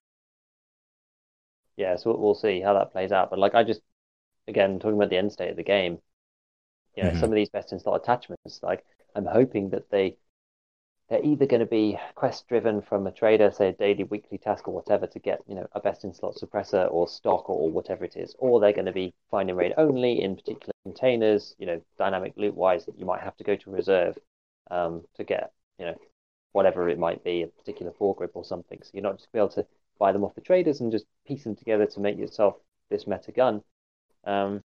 yeah, so we'll see how that plays out. But like I just again talking about the end state of the game, you know, Mhm. some of these best in slot attachments, like I'm hoping that they they're either going to be quest driven from a trader, say a daily, weekly task or whatever, to get you know a best in slot suppressor or stock or, or whatever it is, or they're going to be find and raid only in particular containers, you know, dynamic loot wise that you might have to go to reserve um, to get you know whatever it might be, a particular foregrip or something. So you're not just be able to buy them off the traders and just piece them together to make yourself this meta gun. Um,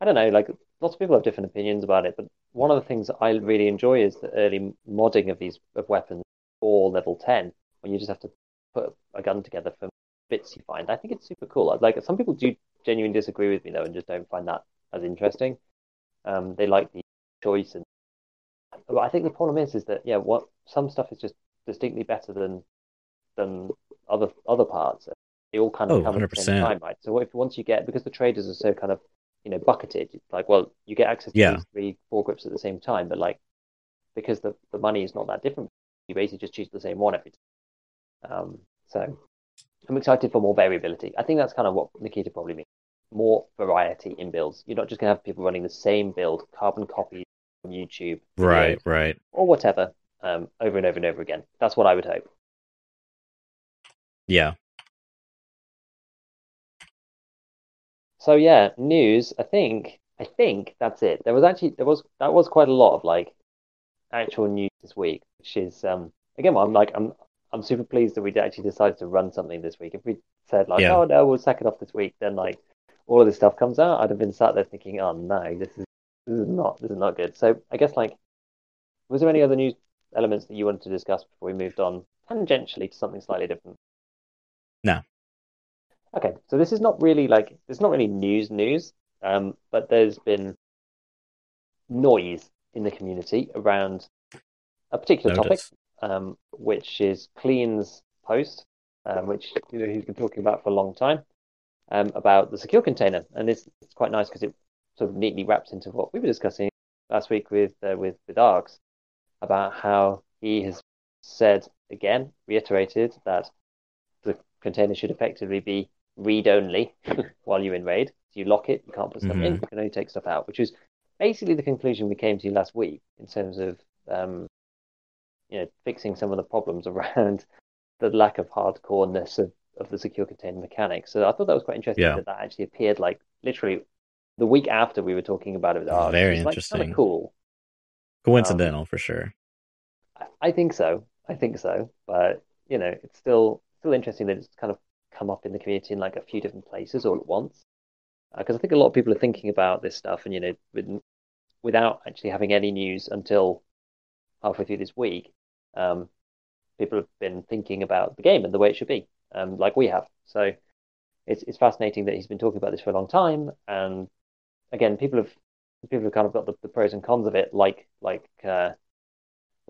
I don't know, like lots of people have different opinions about it, but one of the things I really enjoy is the early modding of these of weapons for level 10, when you just have to put a gun together from bits you find. I think it's super cool. Like some people do genuinely disagree with me though and just don't find that as interesting. Um, they like the choice and but I think the problem is is that yeah, what some stuff is just distinctly better than than other other parts. They all kind of Oh, come at the same 100%. time, right? So if once you get because the traders are so kind of you know bucketed, it's like well you get access to Yeah. these three foregrips at the same time, but like because the the money is not that different, you basically just choose the same one every time. Um, so I'm excited for more variability. I think that's kind of what Nikita probably means. More variety in builds. You're not just gonna have people running the same build, carbon copies from YouTube, Right, videos, right. or whatever, um, over and over and over again. That's what I would hope. Yeah. So yeah, news. I think I think that's it. There was actually there was that was quite a lot of like actual news this week, which is um again I'm like I'm I'm super pleased that we actually decided to run something this week. If we said like Yeah. oh no we'll sack it off this week, then like all of this stuff comes out, I'd have been sat there thinking oh no this is this is not this is not good. So I guess like was there any other news elements that you wanted to discuss before we moved on tangentially to something slightly different? No. Okay, so this is not really like it's not really news news, um, but there's been noise in the community around a particular topic, um, which is Klean's post, um, which you know he's been talking about for a long time, um, about the secure container, and this it's quite nice because it sort of neatly wraps into what we were discussing last week with uh, with with Arx about how he has said again, reiterated that the container should effectively be read only <laughs> while you're in raid. So you lock it, you can't put stuff in, Mhm. you can only take stuff out, which is basically the conclusion we came to last week in terms of um, you know fixing some of the problems <laughs> around the lack of hardcoreness of, of the secure container mechanics. So I thought that was quite interesting Yeah. that that actually appeared like literally the week after we were talking about it with Arx. Very like, interesting. Of cool. Coincidental for sure. I- I think so. I think so. But you know, it's still still interesting that it's kind of come up in the community in like a few different places all at once. Because uh, I think a lot of people are thinking about this stuff, and you know, with, without actually having any news until halfway through this week, um, people have been thinking about the game and the way it should be, um, like we have. So it's it's fascinating that he's been talking about this for a long time, and again, people have people have kind of got the, the pros and cons of it, like like uh,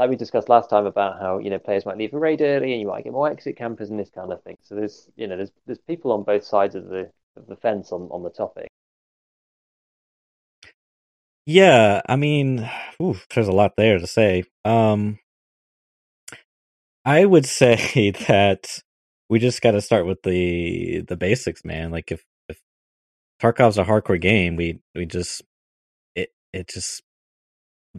like we discussed last time about how you know players might leave a raid early and you might get more exit campers and this kind of thing. So there's you know there's there's people on both sides of the of the fence on on the topic. Yeah, I mean, oof, there's a lot there to say. Um, I would <laughs> say that we just got to start with the the basics, man. Like if if Tarkov's a hardcore game, we we just it it just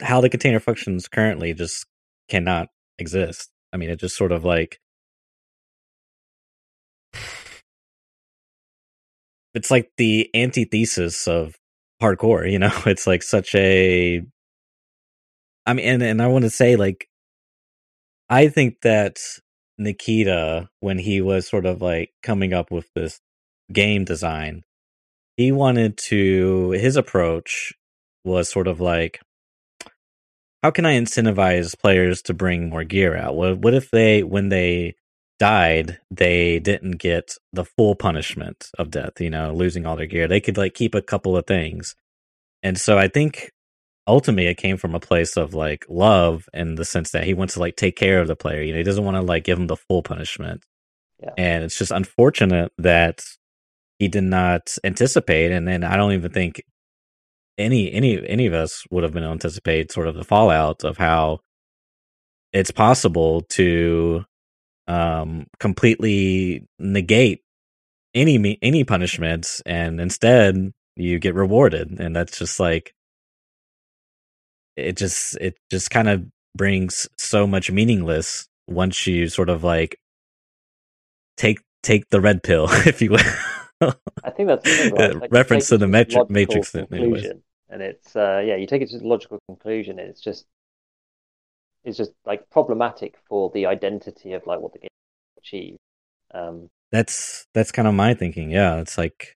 how the container functions currently just cannot exist. I mean, it just sort of like it's like the antithesis of hardcore, you know? <laughs> It's like such a I mean and and I want to say like I think that Nikita when he was sort of like coming up with this game design, he wanted to his approach was sort of like how can I incentivize players to bring more gear out? What what if they when they died, they didn't get the full punishment of death, you know, losing all their gear. They could like keep a couple of things. And so I think ultimately it came from a place of like love in the sense that he wants to like take care of the player. You know, he doesn't want to like give him the full punishment. Yeah. And it's just unfortunate that he did not anticipate and then I don't even think any any any of us would have been anticipate sort of the fallout of how it's possible to um completely negate any any punishments and instead you get rewarded. And that's just like it just it just kind of brings so much meaningless once you sort of like take take the red pill <laughs> if you will. I think that's right. like reference to the matrix conclusion, and it's uh yeah you take it to the logical conclusion and it's just it's just like problematic for the identity of like what the game achieve um that's that's kind of my thinking yeah. It's like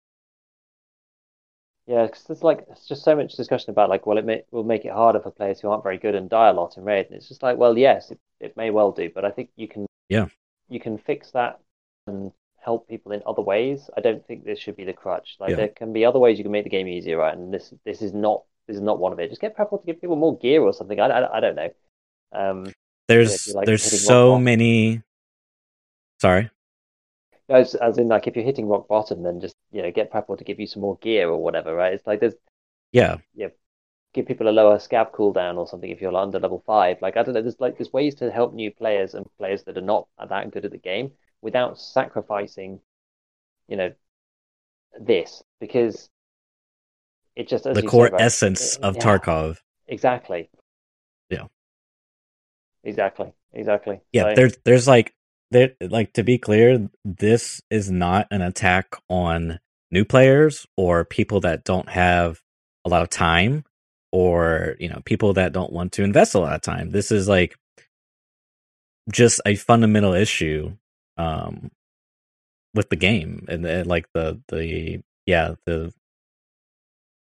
yeah, because there's like it's just so much discussion about like, well, it may will make it harder for players who aren't very good and die a lot in raid, and it's just like, well, yes, it, it may well do, but I think you can yeah. you can fix that and help people in other ways. I don't think this should be the crutch. Like yeah. there can be other ways you can make the game easier, right? And this this is not this is not one of it. Just get Prapor to give people more gear or something. I, I, I don't know. Um, there's like there's so many. Sorry. As, as in, like, if you're hitting rock bottom, then just you know get Prapor to give you some more gear or whatever, right? It's like there's yeah, yeah, give people a lower scav cooldown or something if you're under level five. Like I don't know, there's like there's ways to help new players and players that are not that good at the game without sacrificing, you know, this because it just the core essence it, of yeah, Tarkov. Exactly. Yeah. Exactly. Exactly. Yeah. So, there's there's like there like to be clear, this is not an attack on new players or people that don't have a lot of time or you know people that don't want to invest a lot of time. This is like just a fundamental issue um with the game and, and like the the yeah the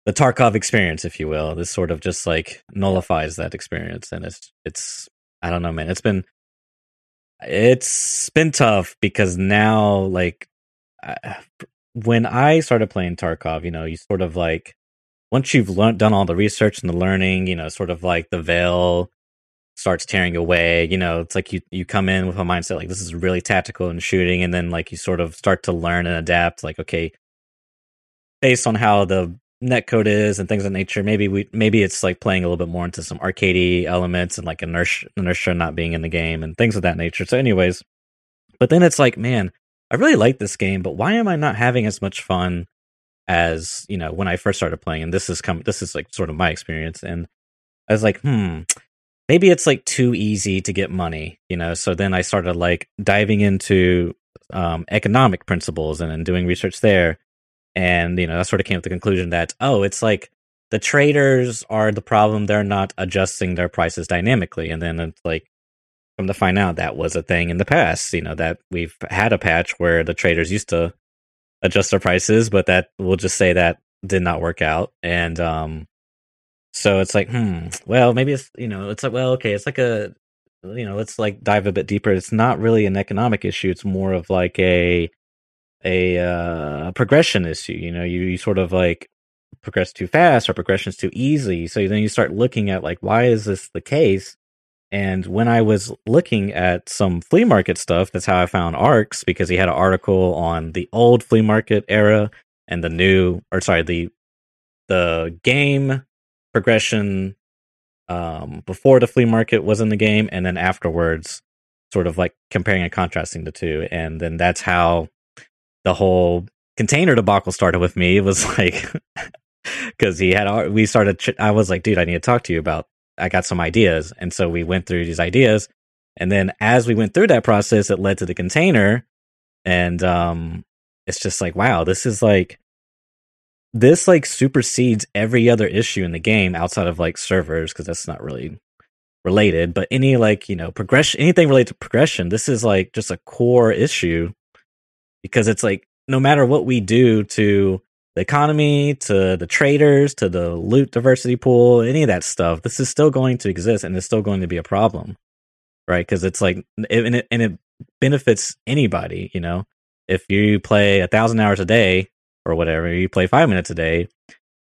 the Tarkov experience, if you will. This sort of just like nullifies that experience, and it's it's I don't know, man. It's been it's been tough because now, like, when I started playing Tarkov, you know, you sort of like once you've learned done all the research and the learning, you know, sort of like the veil starts tearing away. You know, it's like you you come in with a mindset like this is really tactical and shooting, and then like you sort of start to learn and adapt. Like, okay, based on how the netcode is and things of nature. Maybe we maybe it's like playing a little bit more into some arcadey elements and like inertia inertia not being in the game and things of that nature. So, anyways, but then it's like, man, I really like this game, but why am I not having as much fun as you know when I first started playing? And this is come this is like sort of my experience, and I was like, hmm. Maybe it's like too easy to get money, you know. So then I started like diving into um, economic principles and, and doing research there and you know that sort of came to the conclusion that oh it's like the traders are the problem they're not adjusting their prices dynamically and then it's like come to find out that was a thing in the past. You know that we've had a patch where the traders used to adjust their prices, but that we'll just say that did not work out, and um, so it's like, hmm, well, maybe it's you know, it's like, well, okay, it's like a you know, let's like dive a bit deeper. It's not really an economic issue. It's more of like a a uh, progression issue. You know, you, you sort of like progress too fast or progression's too easy. So then you start looking at like, why is this the case? And when I was looking at some flea market stuff, that's how I found Arx because he had an article on the old flea market era and the new, or sorry, the the game progression um, before the flea market was in the game, and then afterwards, sort of like comparing and contrasting the two. And then that's how the whole container debacle started with me. It was <laughs> like because he had we started. I was like, dude, I need to talk to you about. I got some ideas, and so we went through these ideas, and then as we went through that process, it led to the container, and um, it's just like, wow, this is like this like supersedes every other issue in the game outside of like servers because that's not really related but any like you know progression anything related to progression this is like just a core issue because it's like no matter what we do to the economy to the traders to the loot diversity pool any of that stuff this is still going to exist and it's still going to be a problem right? Because it's like and it, and it benefits anybody you know? If you play a thousand hours a day or whatever, you play five minutes a day,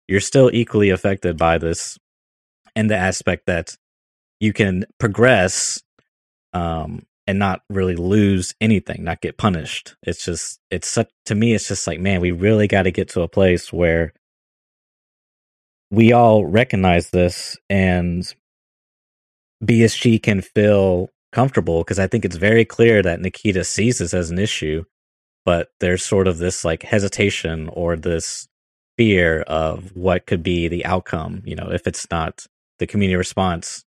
you're still equally affected by this in the aspect that you can progress um, and not really lose anything, not get punished. It's just, it's such, to me, it's just like, man, we really got to get to a place where we all recognize this and BSG can feel comfortable because I think it's very clear that Nikita sees this as an issue but there's sort of this like hesitation or this fear of what could be the outcome you know if it's not the community response.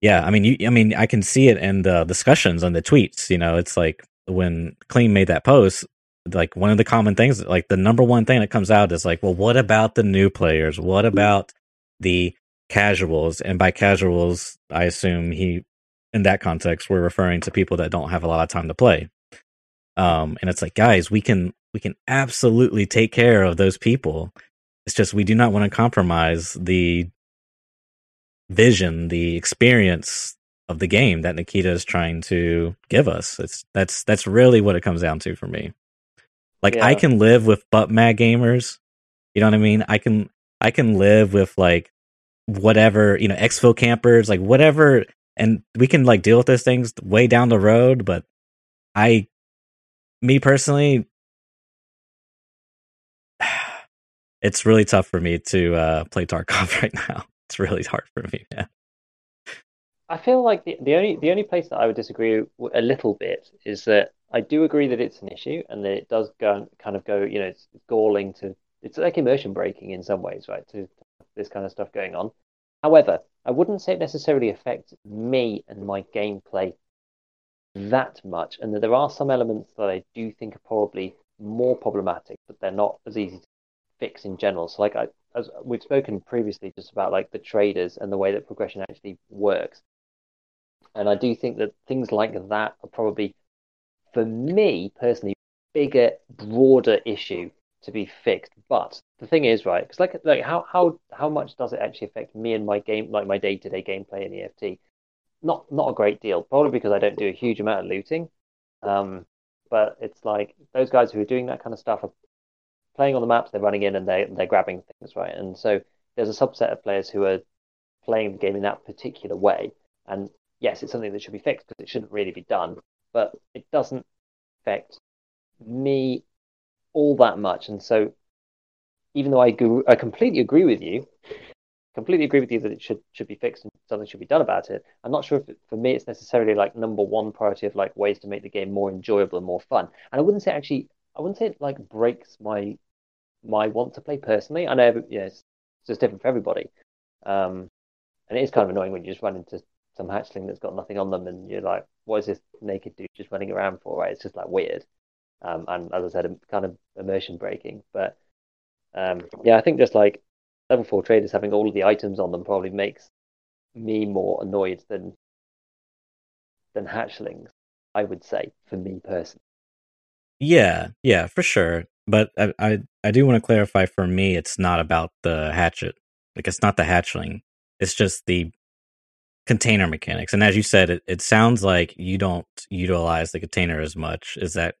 Yeah i mean you i mean i can see it in the discussions on the tweets you know it's like when Klean made that post like one of the common things like the number one thing that comes out is like well what about the new players? What mm-hmm. about the casuals? And by casuals i assume he in that context we're referring to people that don't have a lot of time to play um, and it's like, guys, we can we can absolutely take care of those people. It's just we do not want to compromise the vision, the experience of the game that Nikita is trying to give us. It's that's that's really what it comes down to for me. Like yeah. I can live with butt mad gamers. You know what I mean? I can I can live with like whatever, you know, exfil campers, like whatever and we can like deal with those things way down the road, but I me personally, <sighs> it's really tough for me to uh, play Tarkov <laughs> right now. It's really hard for me. Yeah. I feel like the, the only the only place that I would disagree a little bit is that I do agree that it's an issue and that it does go kind of go you know it's galling to it's like immersion breaking in some ways right to this kind of stuff going on. However, I wouldn't say it necessarily affects me and my gameplay that much, and that there are some elements that I do think are probably more problematic, but they're not as easy to fix in general. So, like I, as we've spoken previously, just about like the traders and the way that progression actually works, and I do think that things like that are probably, for me personally, bigger, broader issue to be fixed. But the thing is, right? Because like, like how how how much does it actually affect me and my game, like my day to day gameplay in EFT? Not not a great deal, probably because I don't do a huge amount of looting. Um, but it's like those guys who are doing that kind of stuff are playing on the maps, they're running in and they they're grabbing things, right? And so there's a subset of players who are playing the game in that particular way. And yes, it's something that should be fixed because it shouldn't really be done, but it doesn't affect me all that much. And so even though I, go, I completely agree with you completely agree with you that it should should be fixed and something should be done about it. I'm not sure if it, for me it's necessarily like number one priority of like ways to make the game more enjoyable and more fun. And I wouldn't say actually I wouldn't say it like breaks my my want to play personally. I know yeah, it's, it's just different for everybody. Um, and it is kind of annoying when you just run into some hatchling that's got nothing on them and you're like, what is this naked dude just running around for? Right? It's just like weird. Um, and as I said, kind of immersion breaking. But um, yeah, I think just like level four traders having all of the items on them probably makes me more annoyed than than hatchlings. I would say for me personally. Yeah, yeah, for sure. But I, I, I do want to clarify. For me, it's not about the hatchet. Like it's not the hatchling. It's just the container mechanics. And as you said, it, it sounds like you don't utilize the container as much. Is that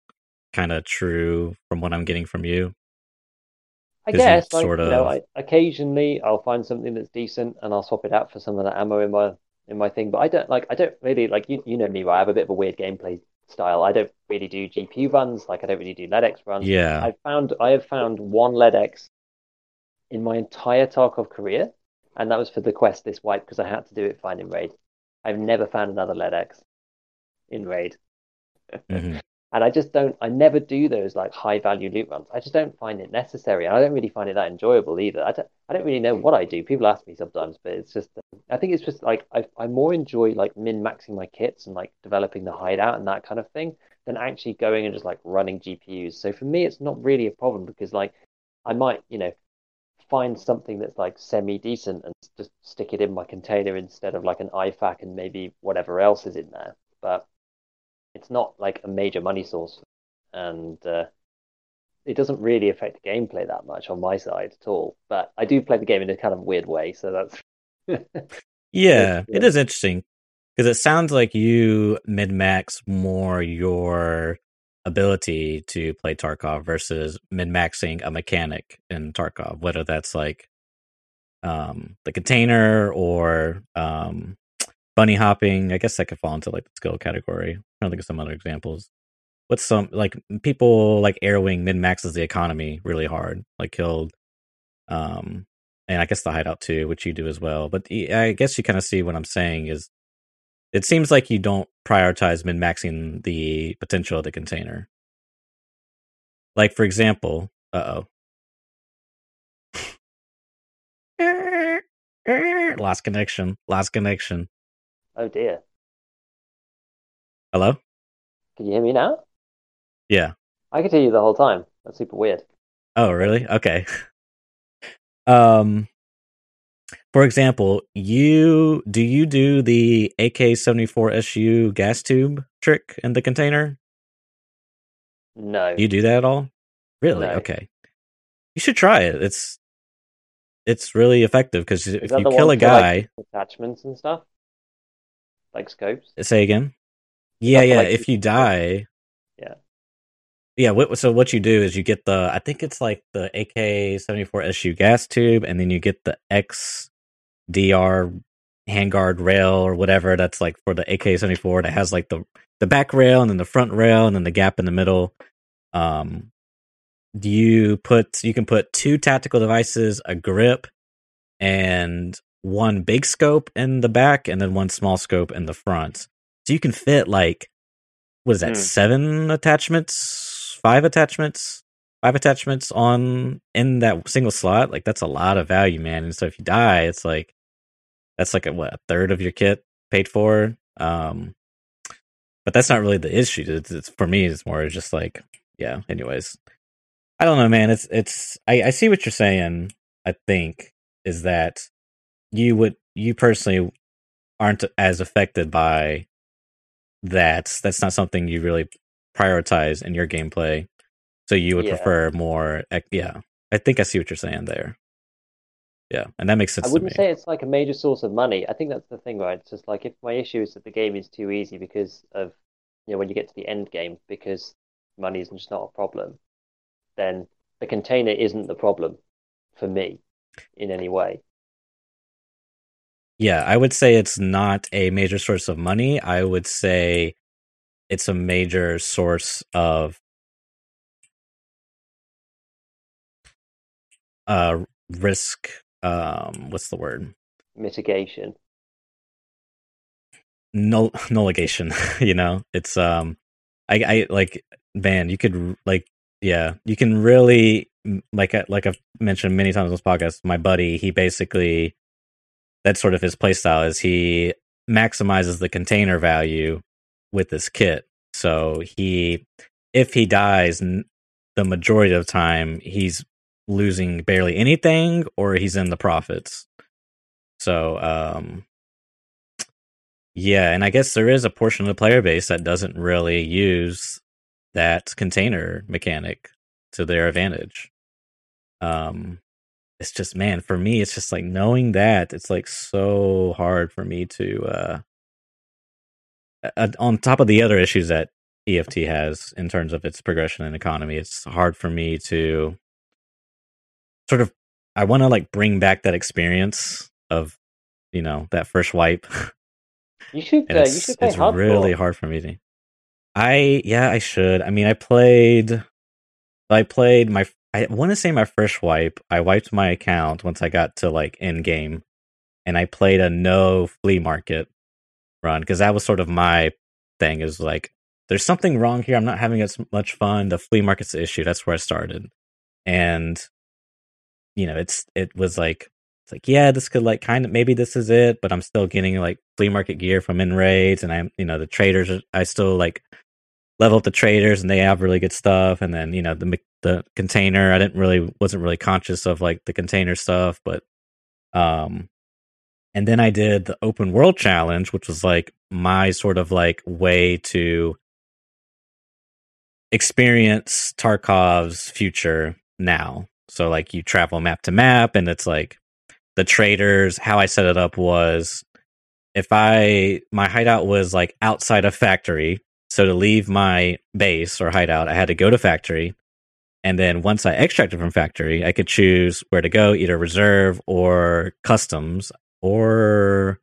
kind of true from what I'm getting from you? I guess, like, sort of... you know, I, occasionally I'll find something that's decent and I'll swap it out for some of the ammo in my in my thing. But I don't like I don't really like you you know me, right? I have a bit of a weird gameplay style. I don't really do GPU runs, like I don't really do LEDX runs. Yeah. I've found I have found one LEDX in my entire Tarkov career, and that was for the quest this wipe because I had to do it fine in raid. I've never found another LEDX in raid. Mm-hmm. And I just don't I never do those like high value loot runs. I just don't find it necessary. And I don't really find it that enjoyable either. I don't I don't really know what I do. People ask me sometimes, but it's just I think it's just like I I more enjoy like min maxing my kits and like developing the hideout and that kind of thing than actually going and just like running GPUs. So for me it's not really a problem because like I might, you know, find something that's like semi decent and just stick it in my container instead of like an IFAK and maybe whatever else is in there. But it's not like a major money source, and uh, it doesn't really affect the gameplay that much on my side at all. But I do play the game in a kind of weird way, so that's <laughs> yeah, it is interesting because it sounds like you mid max more your ability to play Tarkov versus mid maxing a mechanic in Tarkov, whether that's like um, the container or um, bunny hopping. I guess that could fall into like the skill category. I don't think of some other examples. What's some like people like Airwing min maxes the economy really hard, like killed, um, and I guess the hideout too, which you do as well. But I guess you kind of see what I'm saying is it seems like you don't prioritize min maxing the potential of the container. Like for example, uh oh. Lost <laughs> connection. Lost connection. Oh dear. Hello? Can you hear me now? Yeah. I could hear you the whole time. That's super weird. Oh, really? Okay. <laughs> um for example, you do you do the AK-74SU gas tube trick in the container? No. You do that at all? Really? No. Okay. You should try it. It's it's really effective because if you kill a guy, like attachments and stuff, like scopes. Say again. Yeah, yeah. Like if you die, yeah, yeah. What, so what you do is you get the I think it's like the AK seventy four SU gas tube, and then you get the XDR handguard rail or whatever that's like for the AK seventy four that has like the the back rail and then the front rail and then the gap in the middle. Um, you put you can put two tactical devices, a grip, and one big scope in the back, and then one small scope in the front. So you can fit like what is that, mm. seven attachments, five attachments, five attachments on in that single slot. Like that's a lot of value, man. And so if you die, it's like that's like a what a third of your kit paid for. Um, but that's not really the issue. It's, it's for me. It's more just like yeah. Anyways, I don't know, man. It's it's I, I see what you're saying. I think is that you would you personally aren't as affected by that that's not something you really prioritize in your gameplay. So you would yeah. prefer more, yeah. I think I see what you're saying there. Yeah, and that makes sense. I wouldn't say it's like a major source of money. I think that's the thing, right? It's just like if my issue is that the game is too easy because of you know when you get to the end game because money is just not a problem, then the container isn't the problem for me in any way. Yeah, I would say it's not a major source of money. I would say it's a major source of uh risk um what's the word? Mitigation. Null <laughs> nulligation, <laughs> you know. It's um I I like man, you could like yeah, you can really like like I've mentioned many times on this podcast, my buddy, he basically that's sort of his playstyle is he maximizes the container value with this kit. So he, if he dies, the majority of the time he's losing barely anything, or he's in the profits. So, um, Yeah, and I guess there is a portion of the player base that doesn't really use that container mechanic to their advantage. Um, it's just man, for me, it's just like knowing that it's like so hard for me to. uh on top of the other issues that EFT has in terms of its progression and economy, it's hard for me to sort of. I want to like bring back that experience of, you know, that first wipe. <laughs> You should. Uh, you should play it's really hard for me to. I yeah, I should. I mean, I played. I played my. I want to say my first wipe. I wiped my account once I got to like end game, and I played a no flea market run because that was sort of my thing. Is like, there's something wrong here. I'm not having as much fun. The flea market's the issue. That's where I started, and you know, it's it was like it's like yeah, this could like kind of maybe this is it, but I'm still getting like flea market gear from in raids, and I'm you know the traders. I still like level up the traders, and they have really good stuff. And then you know the the container. I didn't really wasn't really conscious of like the container stuff, but um, and then I did the open world challenge, which was like my sort of like way to experience Tarkov's future now. So like you travel map to map, and it's like the traders, how I set it up was if I my hideout was like outside a factory, so to leave my base or hideout, I had to go to factory. And then once I extracted from factory, I could choose where to go, either reserve or customs or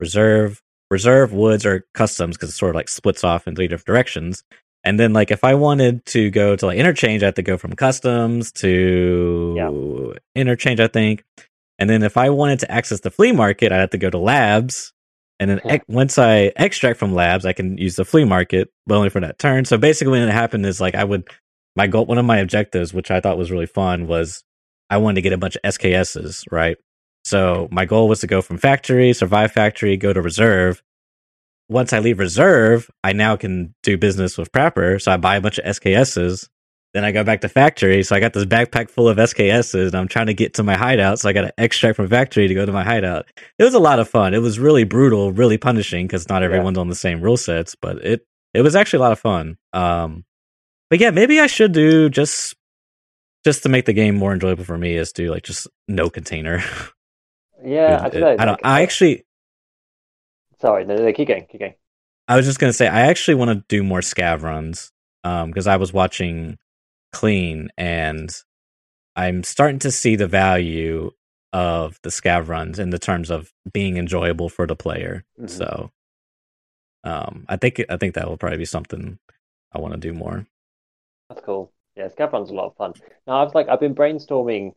reserve, reserve woods or customs because it sort of like splits off in three different directions. And then like if I wanted to go to like interchange, I had to go from customs to yeah. interchange, I think. And then if I wanted to access the flea market, I'd have to go to labs. And then mm-hmm. yeah. once I extract from labs, I can use the flea market, but only for that turn. So basically, when it happened, is like I would my goal, one of my objectives, which I thought was really fun, was I wanted to get a bunch of SKSs, right? So my goal was to go from factory, survive factory, go to reserve. Once I leave reserve, I now can do business with Prapor. So I buy a bunch of SKSs then I go back to factory. So I got this backpack full of SKSs and I'm trying to get to my hideout. So I got to extract from factory to go to my hideout. It was a lot of fun. It was really brutal, really punishing because not everyone's yeah. on the same rule sets, but it, it was actually a lot of fun. Um, but yeah, maybe I should do just, just to make the game more enjoyable for me is do like just no container. <laughs> Yeah. I don't know. I, don't, I actually, sorry, no, no, keep going, keep going. I was just going to say, I actually want to do more scav runs. Um, because I was watching Klean and I'm starting to see the value of the scav runs in the terms of being enjoyable for the player. Mm-hmm. So um I think I think that will probably be something I want to do more. That's cool. Yeah, scav runs a lot of fun. Now I've like I've been brainstorming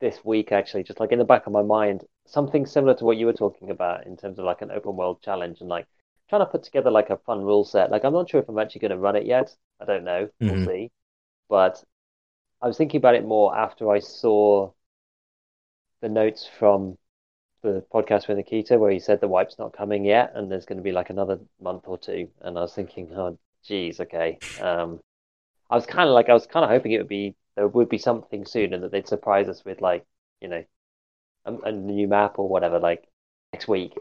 this week actually, just like in the back of my mind, something similar to what you were talking about in terms of like an open world challenge and like trying to put together like a fun rule set. Like I'm not sure if I'm actually going to run it yet. I don't know. We'll mm-hmm. see. But I was thinking about it more after I saw the notes from the podcast with Nikita where he said the wipe's not coming yet and there's going to be like another month or two. And I was thinking, oh, geez, okay. Um, I was kind of like, I was kind of hoping it would be, there would be something soon and that they'd surprise us with like, you know, a, a new map or whatever, like next week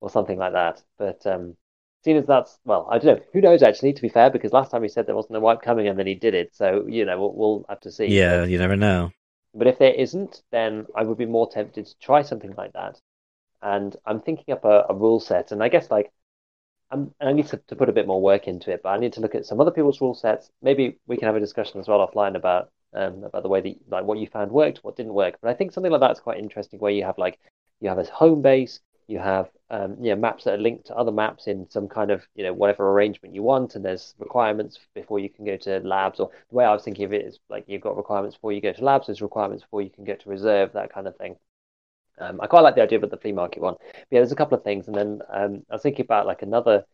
or something like that. But um, Seeing as that's well, I don't know. Who knows? Actually, to be fair, because last time he said there wasn't a wipe coming, and then he did it. So you know, we'll, we'll have to see. Yeah, you never know. But if there isn't, then I would be more tempted to try something like that. And I'm thinking up a, a rule set, and I guess like I'm, I need to, to put a bit more work into it. But I need to look at some other people's rule sets. Maybe we can have a discussion as well offline about um, about the way that like what you found worked, what didn't work. But I think something like that's quite interesting, where you have like you have a home base, you have um, you know, maps that are linked to other maps in some kind of you know whatever arrangement you want, and there's requirements before you can go to labs. Or the way I was thinking of it is like you've got requirements before you go to labs, there's requirements before you can get to reserve, that kind of thing. Um, I quite like the idea of the flea market one. But yeah, there's a couple of things, and then um, I was thinking about like another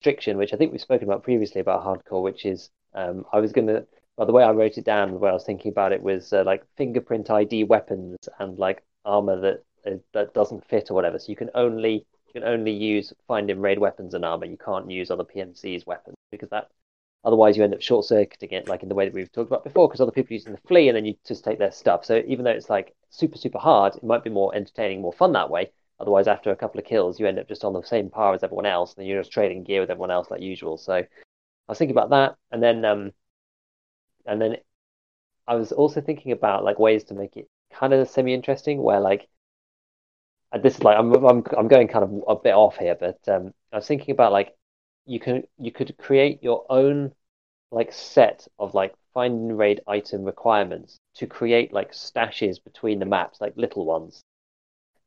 restriction, which I think we've spoken about previously about hardcore, which is um, I was going to. Well, the way I wrote it down, the way I was thinking about it was uh, like fingerprint ID weapons and like armor that uh, that doesn't fit or whatever. So you can only you can only use find in raid weapons and armor. You can't use other PMC's weapons because that otherwise you end up short circuiting it, like in the way that we've talked about before, because other people are using the flea and then you just take their stuff. So even though it's like super super hard, it might be more entertaining, more fun that way. Otherwise, after a couple of kills, you end up just on the same par as everyone else, and you're just trading gear with everyone else like usual. So I was thinking about that, and then um, and then I was also thinking about like ways to make it kind of semi-interesting, where like this is like I'm I'm I'm going kind of a bit off here, but um, I was thinking about like you can you could create your own like set of like find and raid item requirements to create like stashes between the maps, like little ones.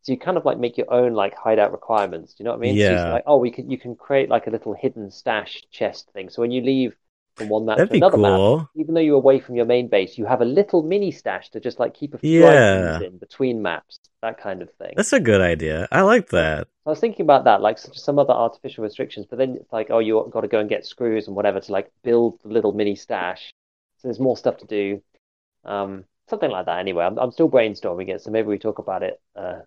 So you kind of like make your own like hideout requirements. Do you know what I mean? Yeah. So like, oh, we can you can create like a little hidden stash chest thing. So when you leave from one map That'd to another cool. map, even though you're away from your main base, you have a little mini stash to just like keep a few Yeah. in between maps, that kind of thing. That's a good idea. I like that. I was thinking about that, like some other artificial restrictions, but then it's like, oh, you got to go and get screws and whatever to like build the little mini stash. So there's more stuff to do, um, something like that. Anyway, I'm I'm still brainstorming it, so maybe we talk about it uh,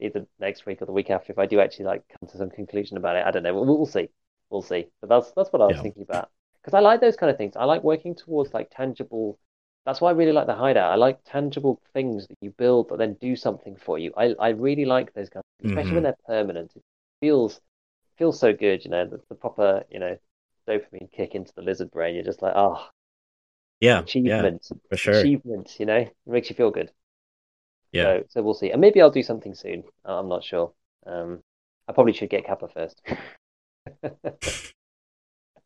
either next week or the week after if I do actually like come to some conclusion about it. I don't know. We'll, we'll see. We'll see. But that's that's what I was Yeah. thinking about because I like those kind of things. I like working towards like tangible. That's why I really like the hideout. I like tangible things that you build that then do something for you. I I really like those kind of things, especially when Mhm. they're permanent. It feels feels so good, you know, the, the proper, you know, dopamine kick into the lizard brain. You're just like, oh, Yeah. Yeah. achievement, For sure. achievement, you know, it makes you feel good. Yeah. So, so we'll see. And maybe I'll do something soon. I'm not sure. Um, I probably should get Kappa first.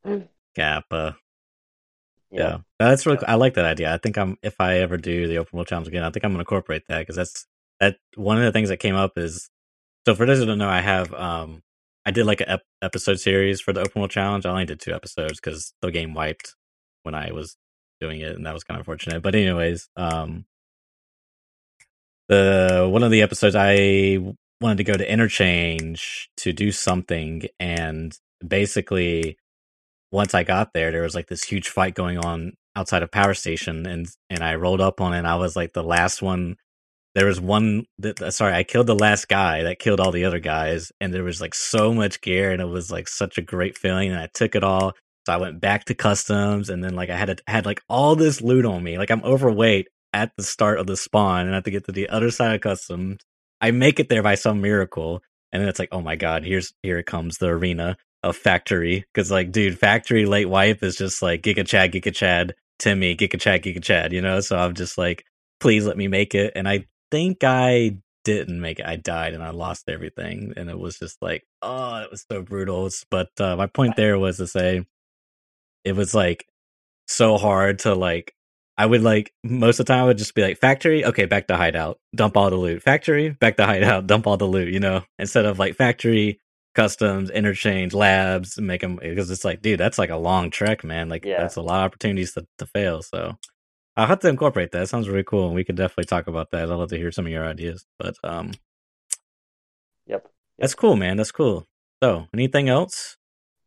<laughs> Kappa. Yeah. Yeah, that's really. Cool. I like that idea. I think I'm. If I ever do the open world challenge again, I think I'm gonna incorporate that because that's that. One of the things that came up is so for those who don't know, I have um, I did like an ep- episode series for the open world challenge. I only did two episodes because the game wiped when I was doing it, and that was kind of unfortunate. But anyways, um, the one of the episodes I wanted to go to interchange to do something, and basically once I got there, there was like this huge fight going on outside of power station, and and I rolled up on it. and I was like the last one. There was one. That, sorry, I killed the last guy that killed all the other guys, and there was like so much gear, and it was like such a great feeling. And I took it all, so I went back to customs, and then like I had to, had like all this loot on me. Like I'm overweight at the start of the spawn, and I have to get to the other side of customs. I make it there by some miracle, and then it's like, oh my god, here's here it comes the arena of factory. Because like dude factory late wipe is just like giga chad giga chad timmy giga chad giga chad you know? So i'm just like please let me make it. And i think i didn't make it. I died and i lost everything and it was just like oh it was so brutal. But uh, my point there was to say it was like so hard to like I would like most of the time I would just be like factory, okay, back to hideout, dump all the loot. Factory, back to hideout, <laughs> dump all the loot, you know, instead of like factory, customs, interchange, labs, make them because it's like, dude, that's like a long trek, man. Like Yeah. that's a lot of opportunities to, to fail. So I'll have to incorporate that. Sounds really cool, and we could definitely talk about that. I'd love to hear some of your ideas. But um, Yep. that's cool, man. That's cool. So, anything else?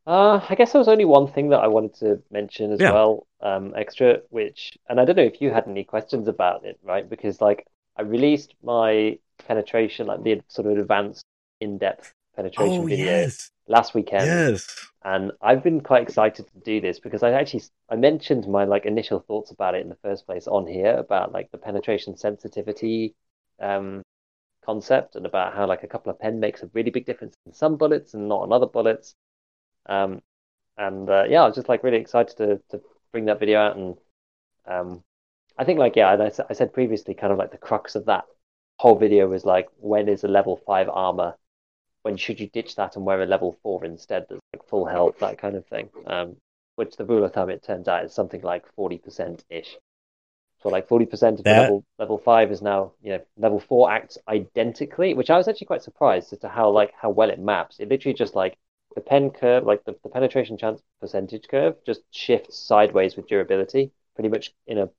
Uh, I guess there was only one thing that I wanted to mention as Yeah. well, um, extra, which, and I don't know if you had any questions about it, right? Because like I released my penetration, like the sort of advanced in-depth penetration Oh video yes, last weekend, yes. and I've been quite excited to do this because I actually I mentioned my like initial thoughts about it in the first place on here about like the penetration sensitivity um concept and about how like a couple of pen makes a really big difference in some bullets and not on other bullets. Um, and uh, yeah, I was just like really excited to to bring that video out and um, I think like yeah, I, I said previously, kind of like the crux of that whole video was like when is a level five armor? When should you ditch that and wear a level four instead? That's like full health, that kind of thing. Um, which the rule of thumb it turns out is something like forty percent ish. So like forty percent of That- level level five is now you know level four acts identically, which I was actually quite surprised as to how like how well it maps. It literally just like the pen curve, like the, the penetration chance percentage curve, just shifts sideways with durability, pretty much in a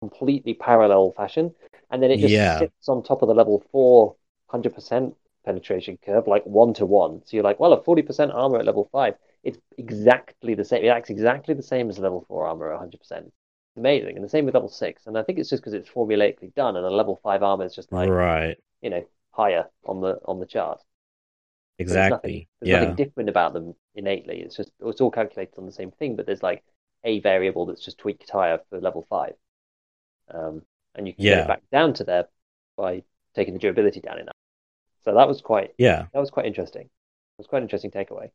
completely parallel fashion, and then it just Yeah. sits on top of the level four hundred percent penetration curve, like one to one. So you're like, well, a forty percent armor at level five, it's exactly the same. It acts exactly the same as level four armor at hundred percent. Amazing, and the same with level six. And I think it's just because it's formulaically done, and a level five armor is just like right. you know higher on the on the chart. There's Exactly. nothing, there's yeah. nothing different about them innately. It's just it's all calculated on the same thing, but there's like a variable that's just tweaked higher for level five, um, and you can get it back down to there by taking the durability down enough. So that was quite yeah, that was quite interesting. It was quite an interesting takeaway.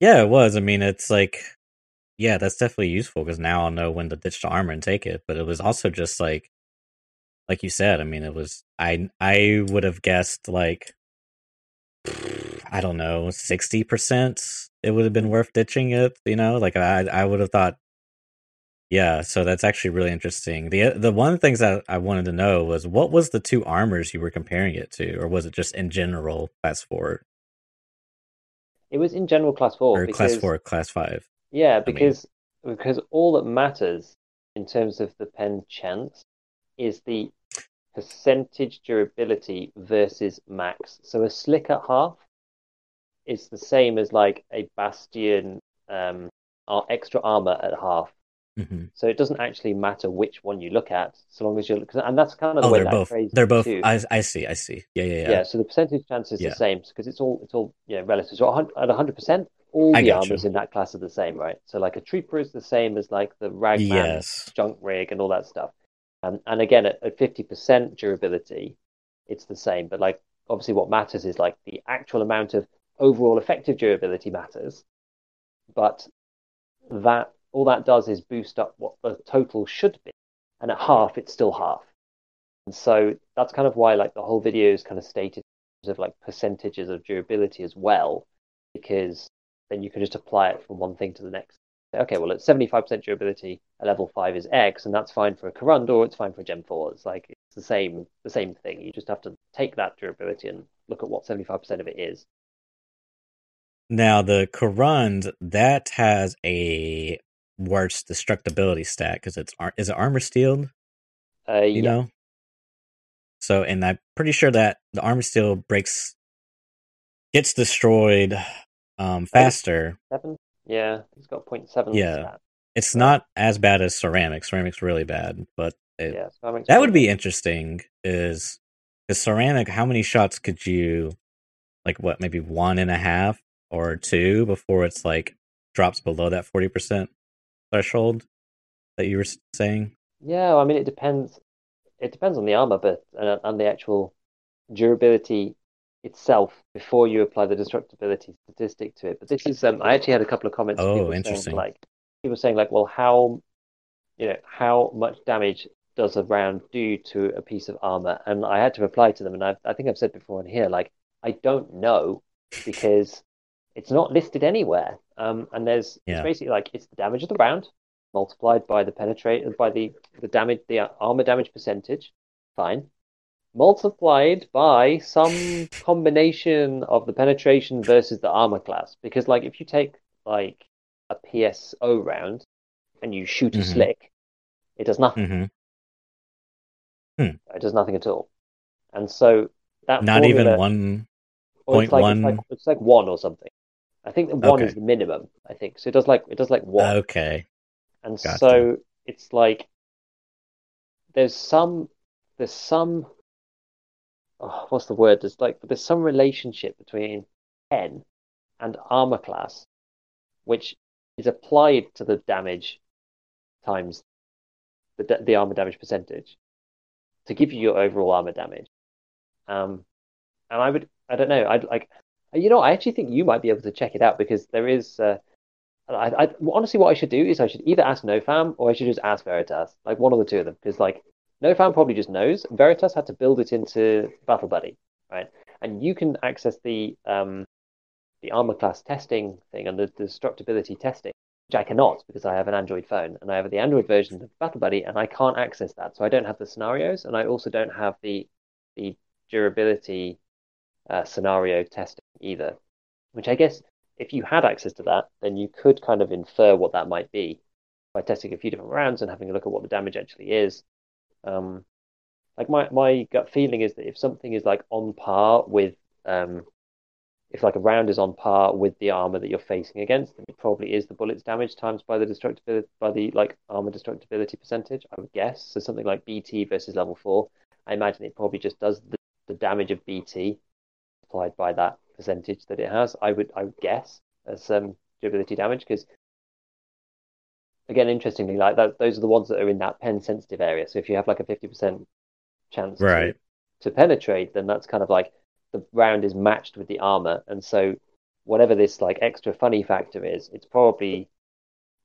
Yeah, it was. I mean, it's like, yeah, that's definitely useful because now I'll know when to ditch the armor and take it. But it was also just like, like you said. I mean, it was. I I would have guessed like, I don't know, sixty percent. It would have been worth ditching it. You know, like I I would have thought. Yeah, so that's actually really interesting. the The one things that I wanted to know was what was the two armors you were comparing it to, or was it just in general class four? It was in general class four. Or because, class four, class five. Yeah, because I mean... because all that matters in terms of the pen chance is the percentage durability versus max. So a slick at half is the same as like a bastion um, our extra armor at half. Mm-hmm. So it doesn't actually matter which one you look at, so long as you're, and that's kind of the oh, way they're that both. They're both. I, I see. I see. Yeah, yeah, yeah. Yeah. So the percentage chance is yeah. the same because it's all it's all yeah relative. So at hundred percent, all the armors you. in that class are the same, right? So like a trooper is the same as like the ragman, yes. junk rig, and all that stuff. Um, and again, at fifty percent durability, it's the same. But like obviously, what matters is like the actual amount of overall effective durability matters, but that all that does is boost up what the total should be. And at half, it's still half. And so that's kind of why like the whole video is kind of stated in terms of like percentages of durability as well, because then you can just apply it from one thing to the next. Okay, well, it's 75% durability, a level 5 is X, and that's fine for a Korund or it's fine for a Gen 4. It's like it's the same the same thing. You just have to take that durability and look at what 75% of it is. Now the Korund that has a worse destructibility stat because it's is it armor steel? Uh, you yeah. know. So, and I'm pretty sure that the armor steel breaks, gets destroyed, um, faster. Seven. Yeah, it's got 0.7 Yeah, stat. it's not as bad as ceramic. Ceramic's really bad, but it, Yeah, that would be interesting. Is because ceramic, how many shots could you, like, what maybe one and a half or two before it's like drops below that forty percent threshold that you were saying? Yeah, I mean it depends. It depends on the armor, but uh, and the actual durability itself before you apply the destructibility statistic to it. But this is um, I actually had a couple of comments. Oh, interesting. Saying, like people saying like, well, how you know how much damage does a round do to a piece of armor? And I had to reply to them, and i I think I've said before in here, like I don't know because it's not listed anywhere. Um, and there's Yeah. it's basically like it's the damage of the round multiplied by the penetrate by the the damage the armor damage percentage. Fine. Multiplied by some combination of the penetration versus the armor class. Because like if you take like a PSO round and you shoot a Mhm. slick, it does nothing. Mm-hmm. It does nothing at all. And so that Not even formula- one. or it's like, point it's like it's like one or something. I think the one Okay. is the minimum. I think so. It does like it does like one, Okay. and gotcha. so it's like there's some there's some oh, what's the word? There's like there's some relationship between pen and armor class, which is applied to the damage times the the armor damage percentage to give you your overall armor damage. Um, and I would I don't know I'd like you know I actually think you might be able to check it out because there is. Uh, I, I honestly, what I should do is I should either ask NoFam or I should just ask Veritas, like one of the two of them, because like NoFam probably just knows. Veritas had to build it into Battle Buddy, right? And you can access the um, the armor class testing thing and the destructibility testing, which I cannot because I have an Android phone and I have the Android version of Battle Buddy and I can't access that. So I don't have the scenarios and I also don't have the the durability uh, scenario testing either. Which I guess if you had access to that, then you could kind of infer what that might be by testing a few different rounds and having a look at what the damage actually is. Um, like my my gut feeling is that if something is like on par with um, if like a round is on par with the armor that you're facing against, then it probably is the bullet's damage times by the destructibility by the like armor destructibility percentage. I would guess so. Something like BT versus level four. I imagine it probably just does the, the damage of BT applied by that percentage that it has. I would I would guess as um, durability damage because again, interestingly, like that, those are the ones that are in that pen sensitive area. So if you have like a fifty percent chance Right. to, to penetrate, then that's kind of like the round is matched with the armor, and so whatever this like extra funny factor is, it's probably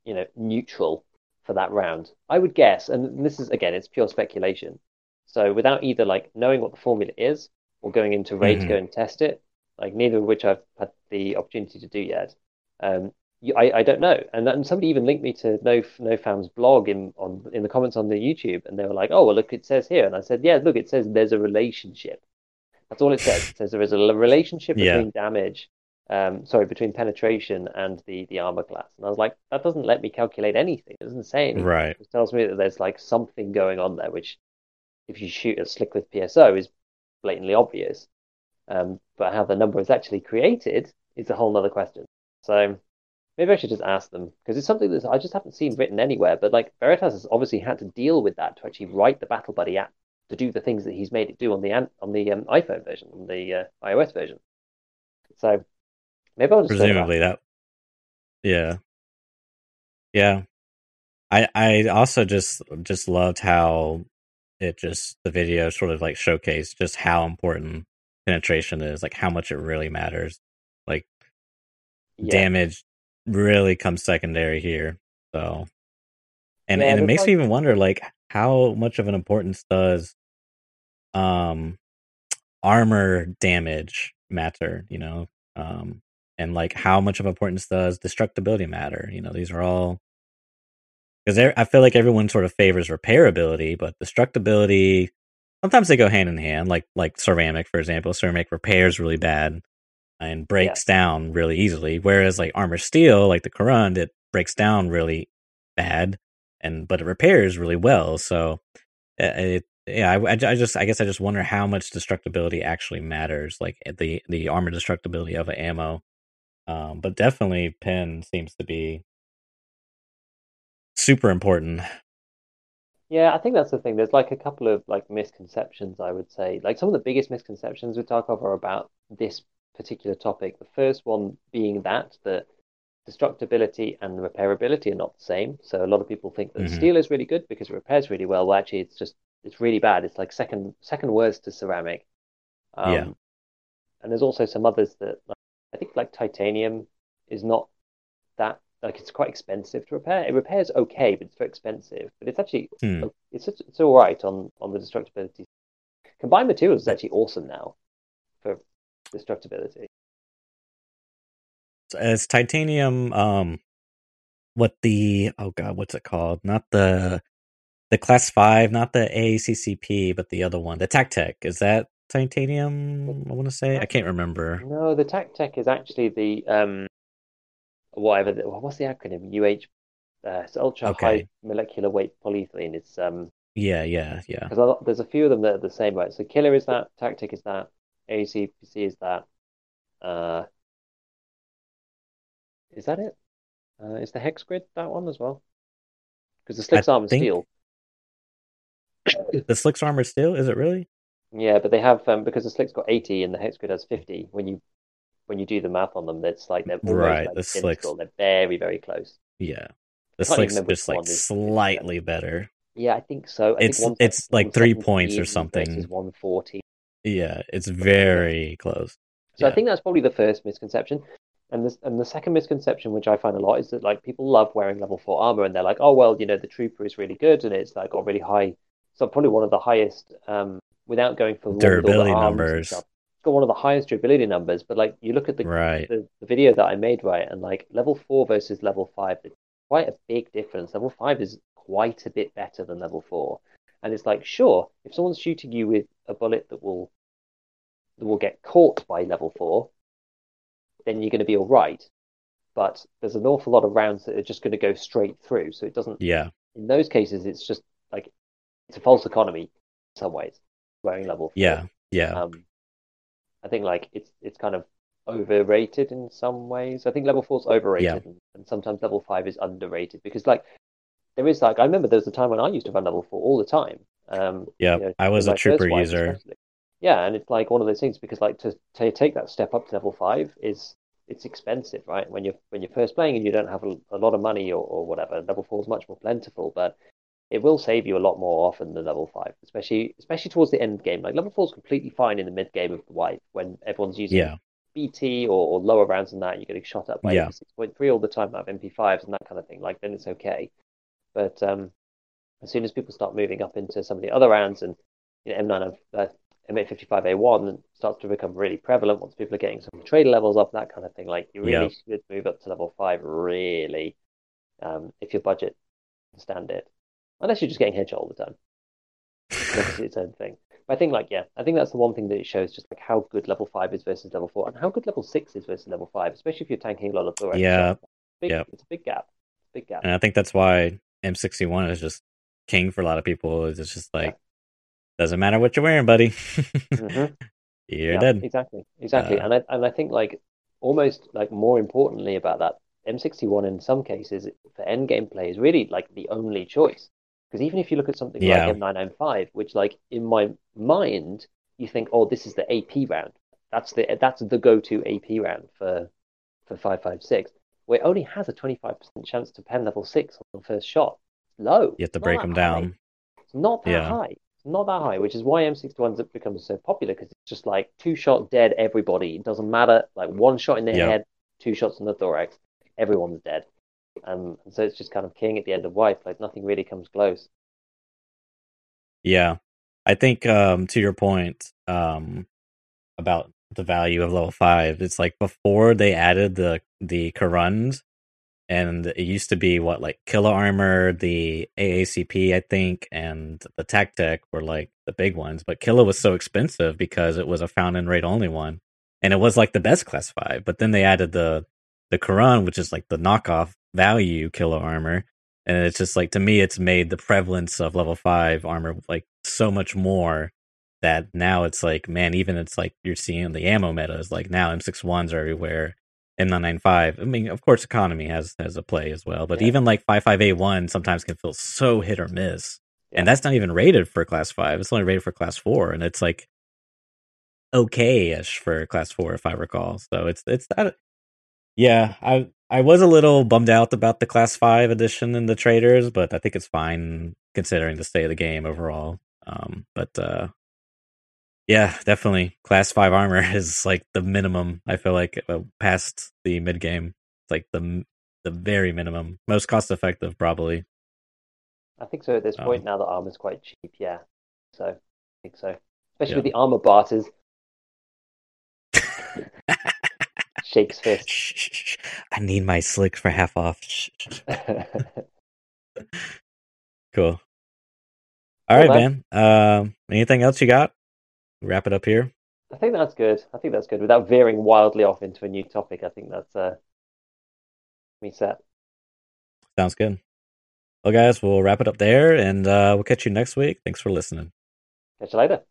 you know neutral for that round. I would guess, and this is again, it's pure speculation. So without either like knowing what the formula is or going into Raid mm-hmm. to go and test it, like neither of which I've had the opportunity to do yet. Um, I, I don't know. And, and somebody even linked me to No NoFam's blog in on in the comments on the YouTube, and they were like, "Oh, well, look, it says here." And I said, "Yeah, look, it says there's a relationship. That's all it says. It says there is a relationship between yeah. damage, um, sorry, between penetration and the the armor class." And I was like, "That doesn't let me calculate anything. It doesn't say anything. Right. It tells me that there's like something going on there, which, if you shoot a slick with PSO, is blatantly obvious. Um, but how the number is actually created is a whole other question. So." Maybe I should just ask them because it's something that I just haven't seen written anywhere. But like Veritas has obviously had to deal with that to actually write the Battle Buddy app to do the things that he's made it do on the on the um, iPhone version, on the uh, iOS version. So maybe I'll just presumably that. Yeah, yeah. I I also just just loved how it just the video sort of like showcased just how important penetration is, like how much it really matters. Like yeah. damage really comes secondary here. So, and yeah, and it makes like... me even wonder, like, how much of an importance does um armor damage matter? You know, um, and like how much of importance does destructibility matter? You know, these are all because I feel like everyone sort of favors repairability, but destructibility sometimes they go hand in hand. Like like ceramic, for example, ceramic repairs really bad, and breaks yeah. down really easily. Whereas like armor steel, like the Korund, it breaks down really bad, and but it repairs really well. So it, yeah, I, I, just I guess I just wonder how much destructibility actually matters, like the the armor destructibility of an ammo. Um, but definitely, pen seems to be super important. Yeah, I think that's the thing. There's like a couple of like misconceptions, I would say. Like some of the biggest misconceptions with Tarkov are about this particular topic. The first one being that that destructibility and repairability are not the same. So a lot of people think that mm-hmm. steel is really good because it repairs really well. Well, actually, it's just it's really bad. It's like second second worst to ceramic. Um, yeah. And there's also some others that like, I think like titanium is not that like it's quite expensive to repair. It repairs okay, but it's very expensive. But it's actually hmm. it's it's all right on on the destructibility. Combined materials is actually awesome now for destructibility. As titanium, um, what the oh god, what's it called? Not the the class five, not the AACPC, but the other one, the TacTec. Is that titanium? I want to say I can't remember. No, the TacTec is actually the um, whatever. The, what's the acronym? UH. Uh, it's ultra okay. high molecular weight polyethylene. It's um. Yeah, yeah, yeah. Because there's a few of them that are the same, right? So Killa is that, TacTec is that, ACPC is that, uh, is that it? Uh, is the hex grid that one as well? Because the Slicks armor think... steel. the Slicks armor steel is it really? Yeah, but they have um, because the Slicks got eighty and the hex grid has fifty. When you when you do the math on them, it's like they're right. Like the Slicks they're very very close. Yeah, the Slicks just like slightly better. Yeah, I think so. I it's think it's like three points or something. One forty. Yeah, it's very close. So yeah. I think that's probably the first misconception. And this and the second misconception, which I find a lot, is that like people love wearing level four armor, and they're like, oh well, you know, the trooper is really good, and it's like got really high, so probably one of the highest, um, without going for durability numbers. Got one of the highest durability numbers, but like you look at the, right. the, the video that I made, right, and like level four versus level five, it's quite a big difference. Level five is quite a bit better than level four, and it's like sure, if someone's shooting you with a bullet that will that will get caught by level four, then you're going to be all right. But there's an awful lot of rounds that are just going to go straight through. So it doesn't. Yeah. In those cases, it's just like it's a false economy in some ways. Wearing level four. Yeah. Yeah. Um, I think like it's it's kind of overrated in some ways. I think level four is overrated, yeah. and, sometimes level five is underrated because like there is like I remember there was a time when I used to run level four all the time. Um, yeah, you know, I was a trooper user. Especially yeah, and it's like one of those things because like to, to take that step up to level five is it's expensive, right? When you're when you're first playing and you don't have a, a lot of money or, or whatever, level four is much more plentiful. But it will save you a lot more often than level five, especially especially towards the end game. Like level four is completely fine in the mid game of the wipe when everyone's using Yeah. BT or, or lower rounds than that. You're getting shot up by Yeah. six point three all the time out of MP5s and that kind of thing. Like then it's okay. But um, as soon as people start moving up into some of the other rounds and you know, M9 uh, M855A1 starts to become really prevalent once people are getting some trader levels up, that kind of thing. Like you really Yeah. should move up to level five, really, um, if your budget can stand it. Unless you're just getting headshot all the time. It's its own thing. But I think, like, yeah, I think that's the one thing that it shows just like how good level five is versus level four, and how good level six is versus level five, especially if you're tanking a lot of thorax. Yeah. Big, Yeah. it's a big gap. Big gap. And I think that's why M61 is just king for a lot of people. It's just like, doesn't matter what you're wearing, buddy. Mhm. <laughs> You're Yeah, dead. Exactly, exactly. Uh, and I and I think like almost like more importantly about that, M61 in some cases for end game play is really like the only choice. Because even if you look at something Yeah. like M995, which like in my mind you think, oh, this is the AP round. That's the that's the go-to AP round for for 556. Where it only has a 25% chance to pen level six on the first shot. It's low. You have to break them high. down. It's not that Yeah. high. It's not that high, which is why M61's have become so popular because it's just like two shot dead everybody. It doesn't matter. Like one shot in the Yeah. head, two shots in the thorax, everyone's dead. Um, and so it's just kind of king at the end of wipe. Like nothing really comes close. Yeah. I think um to your point um about the value of level 5, it's like before they added the the Korunds and it used to be what like Killa Armor, the AACP I think and the Tech were like the big ones, but Killa was so expensive because it was a found in raid only one and it was like the best class 5, but then they added the the Korund which is like the knockoff value Killa Armor and it's just like to me it's made the prevalence of level 5 armor like so much more that now it's like man even it's like you're seeing the ammo metas like now m61s are everywhere m995 i mean of course economy has has a play as well but Yeah. even like 55a1 sometimes can feel so hit or miss Yeah. and that's not even rated for class 5 it's only rated for class 4 and it's like okay-ish for class 4 if i recall so it's it's that yeah i i was a little bummed out about the class 5 edition in the traders but i think it's fine considering the state of the game overall um but uh yeah definitely class 5 armor <laughs> is like the minimum i feel like uh, past the mid game it's like the the very minimum most cost effective probably I think so at this point Um, now that armor's quite cheap. Yeah. So I think so. Especially Yeah. with the armor barters. Shakes fist. Shh, shh, shh. i need my slick for half off <laughs> cool all right man. man um anything else you got wrap it up here I think that's good. I think that's good. Without veering wildly off into a new topic, I think that's uh, me set. sounds good well guys we'll wrap it up there and uh we'll catch you next week thanks for listening Catch you later.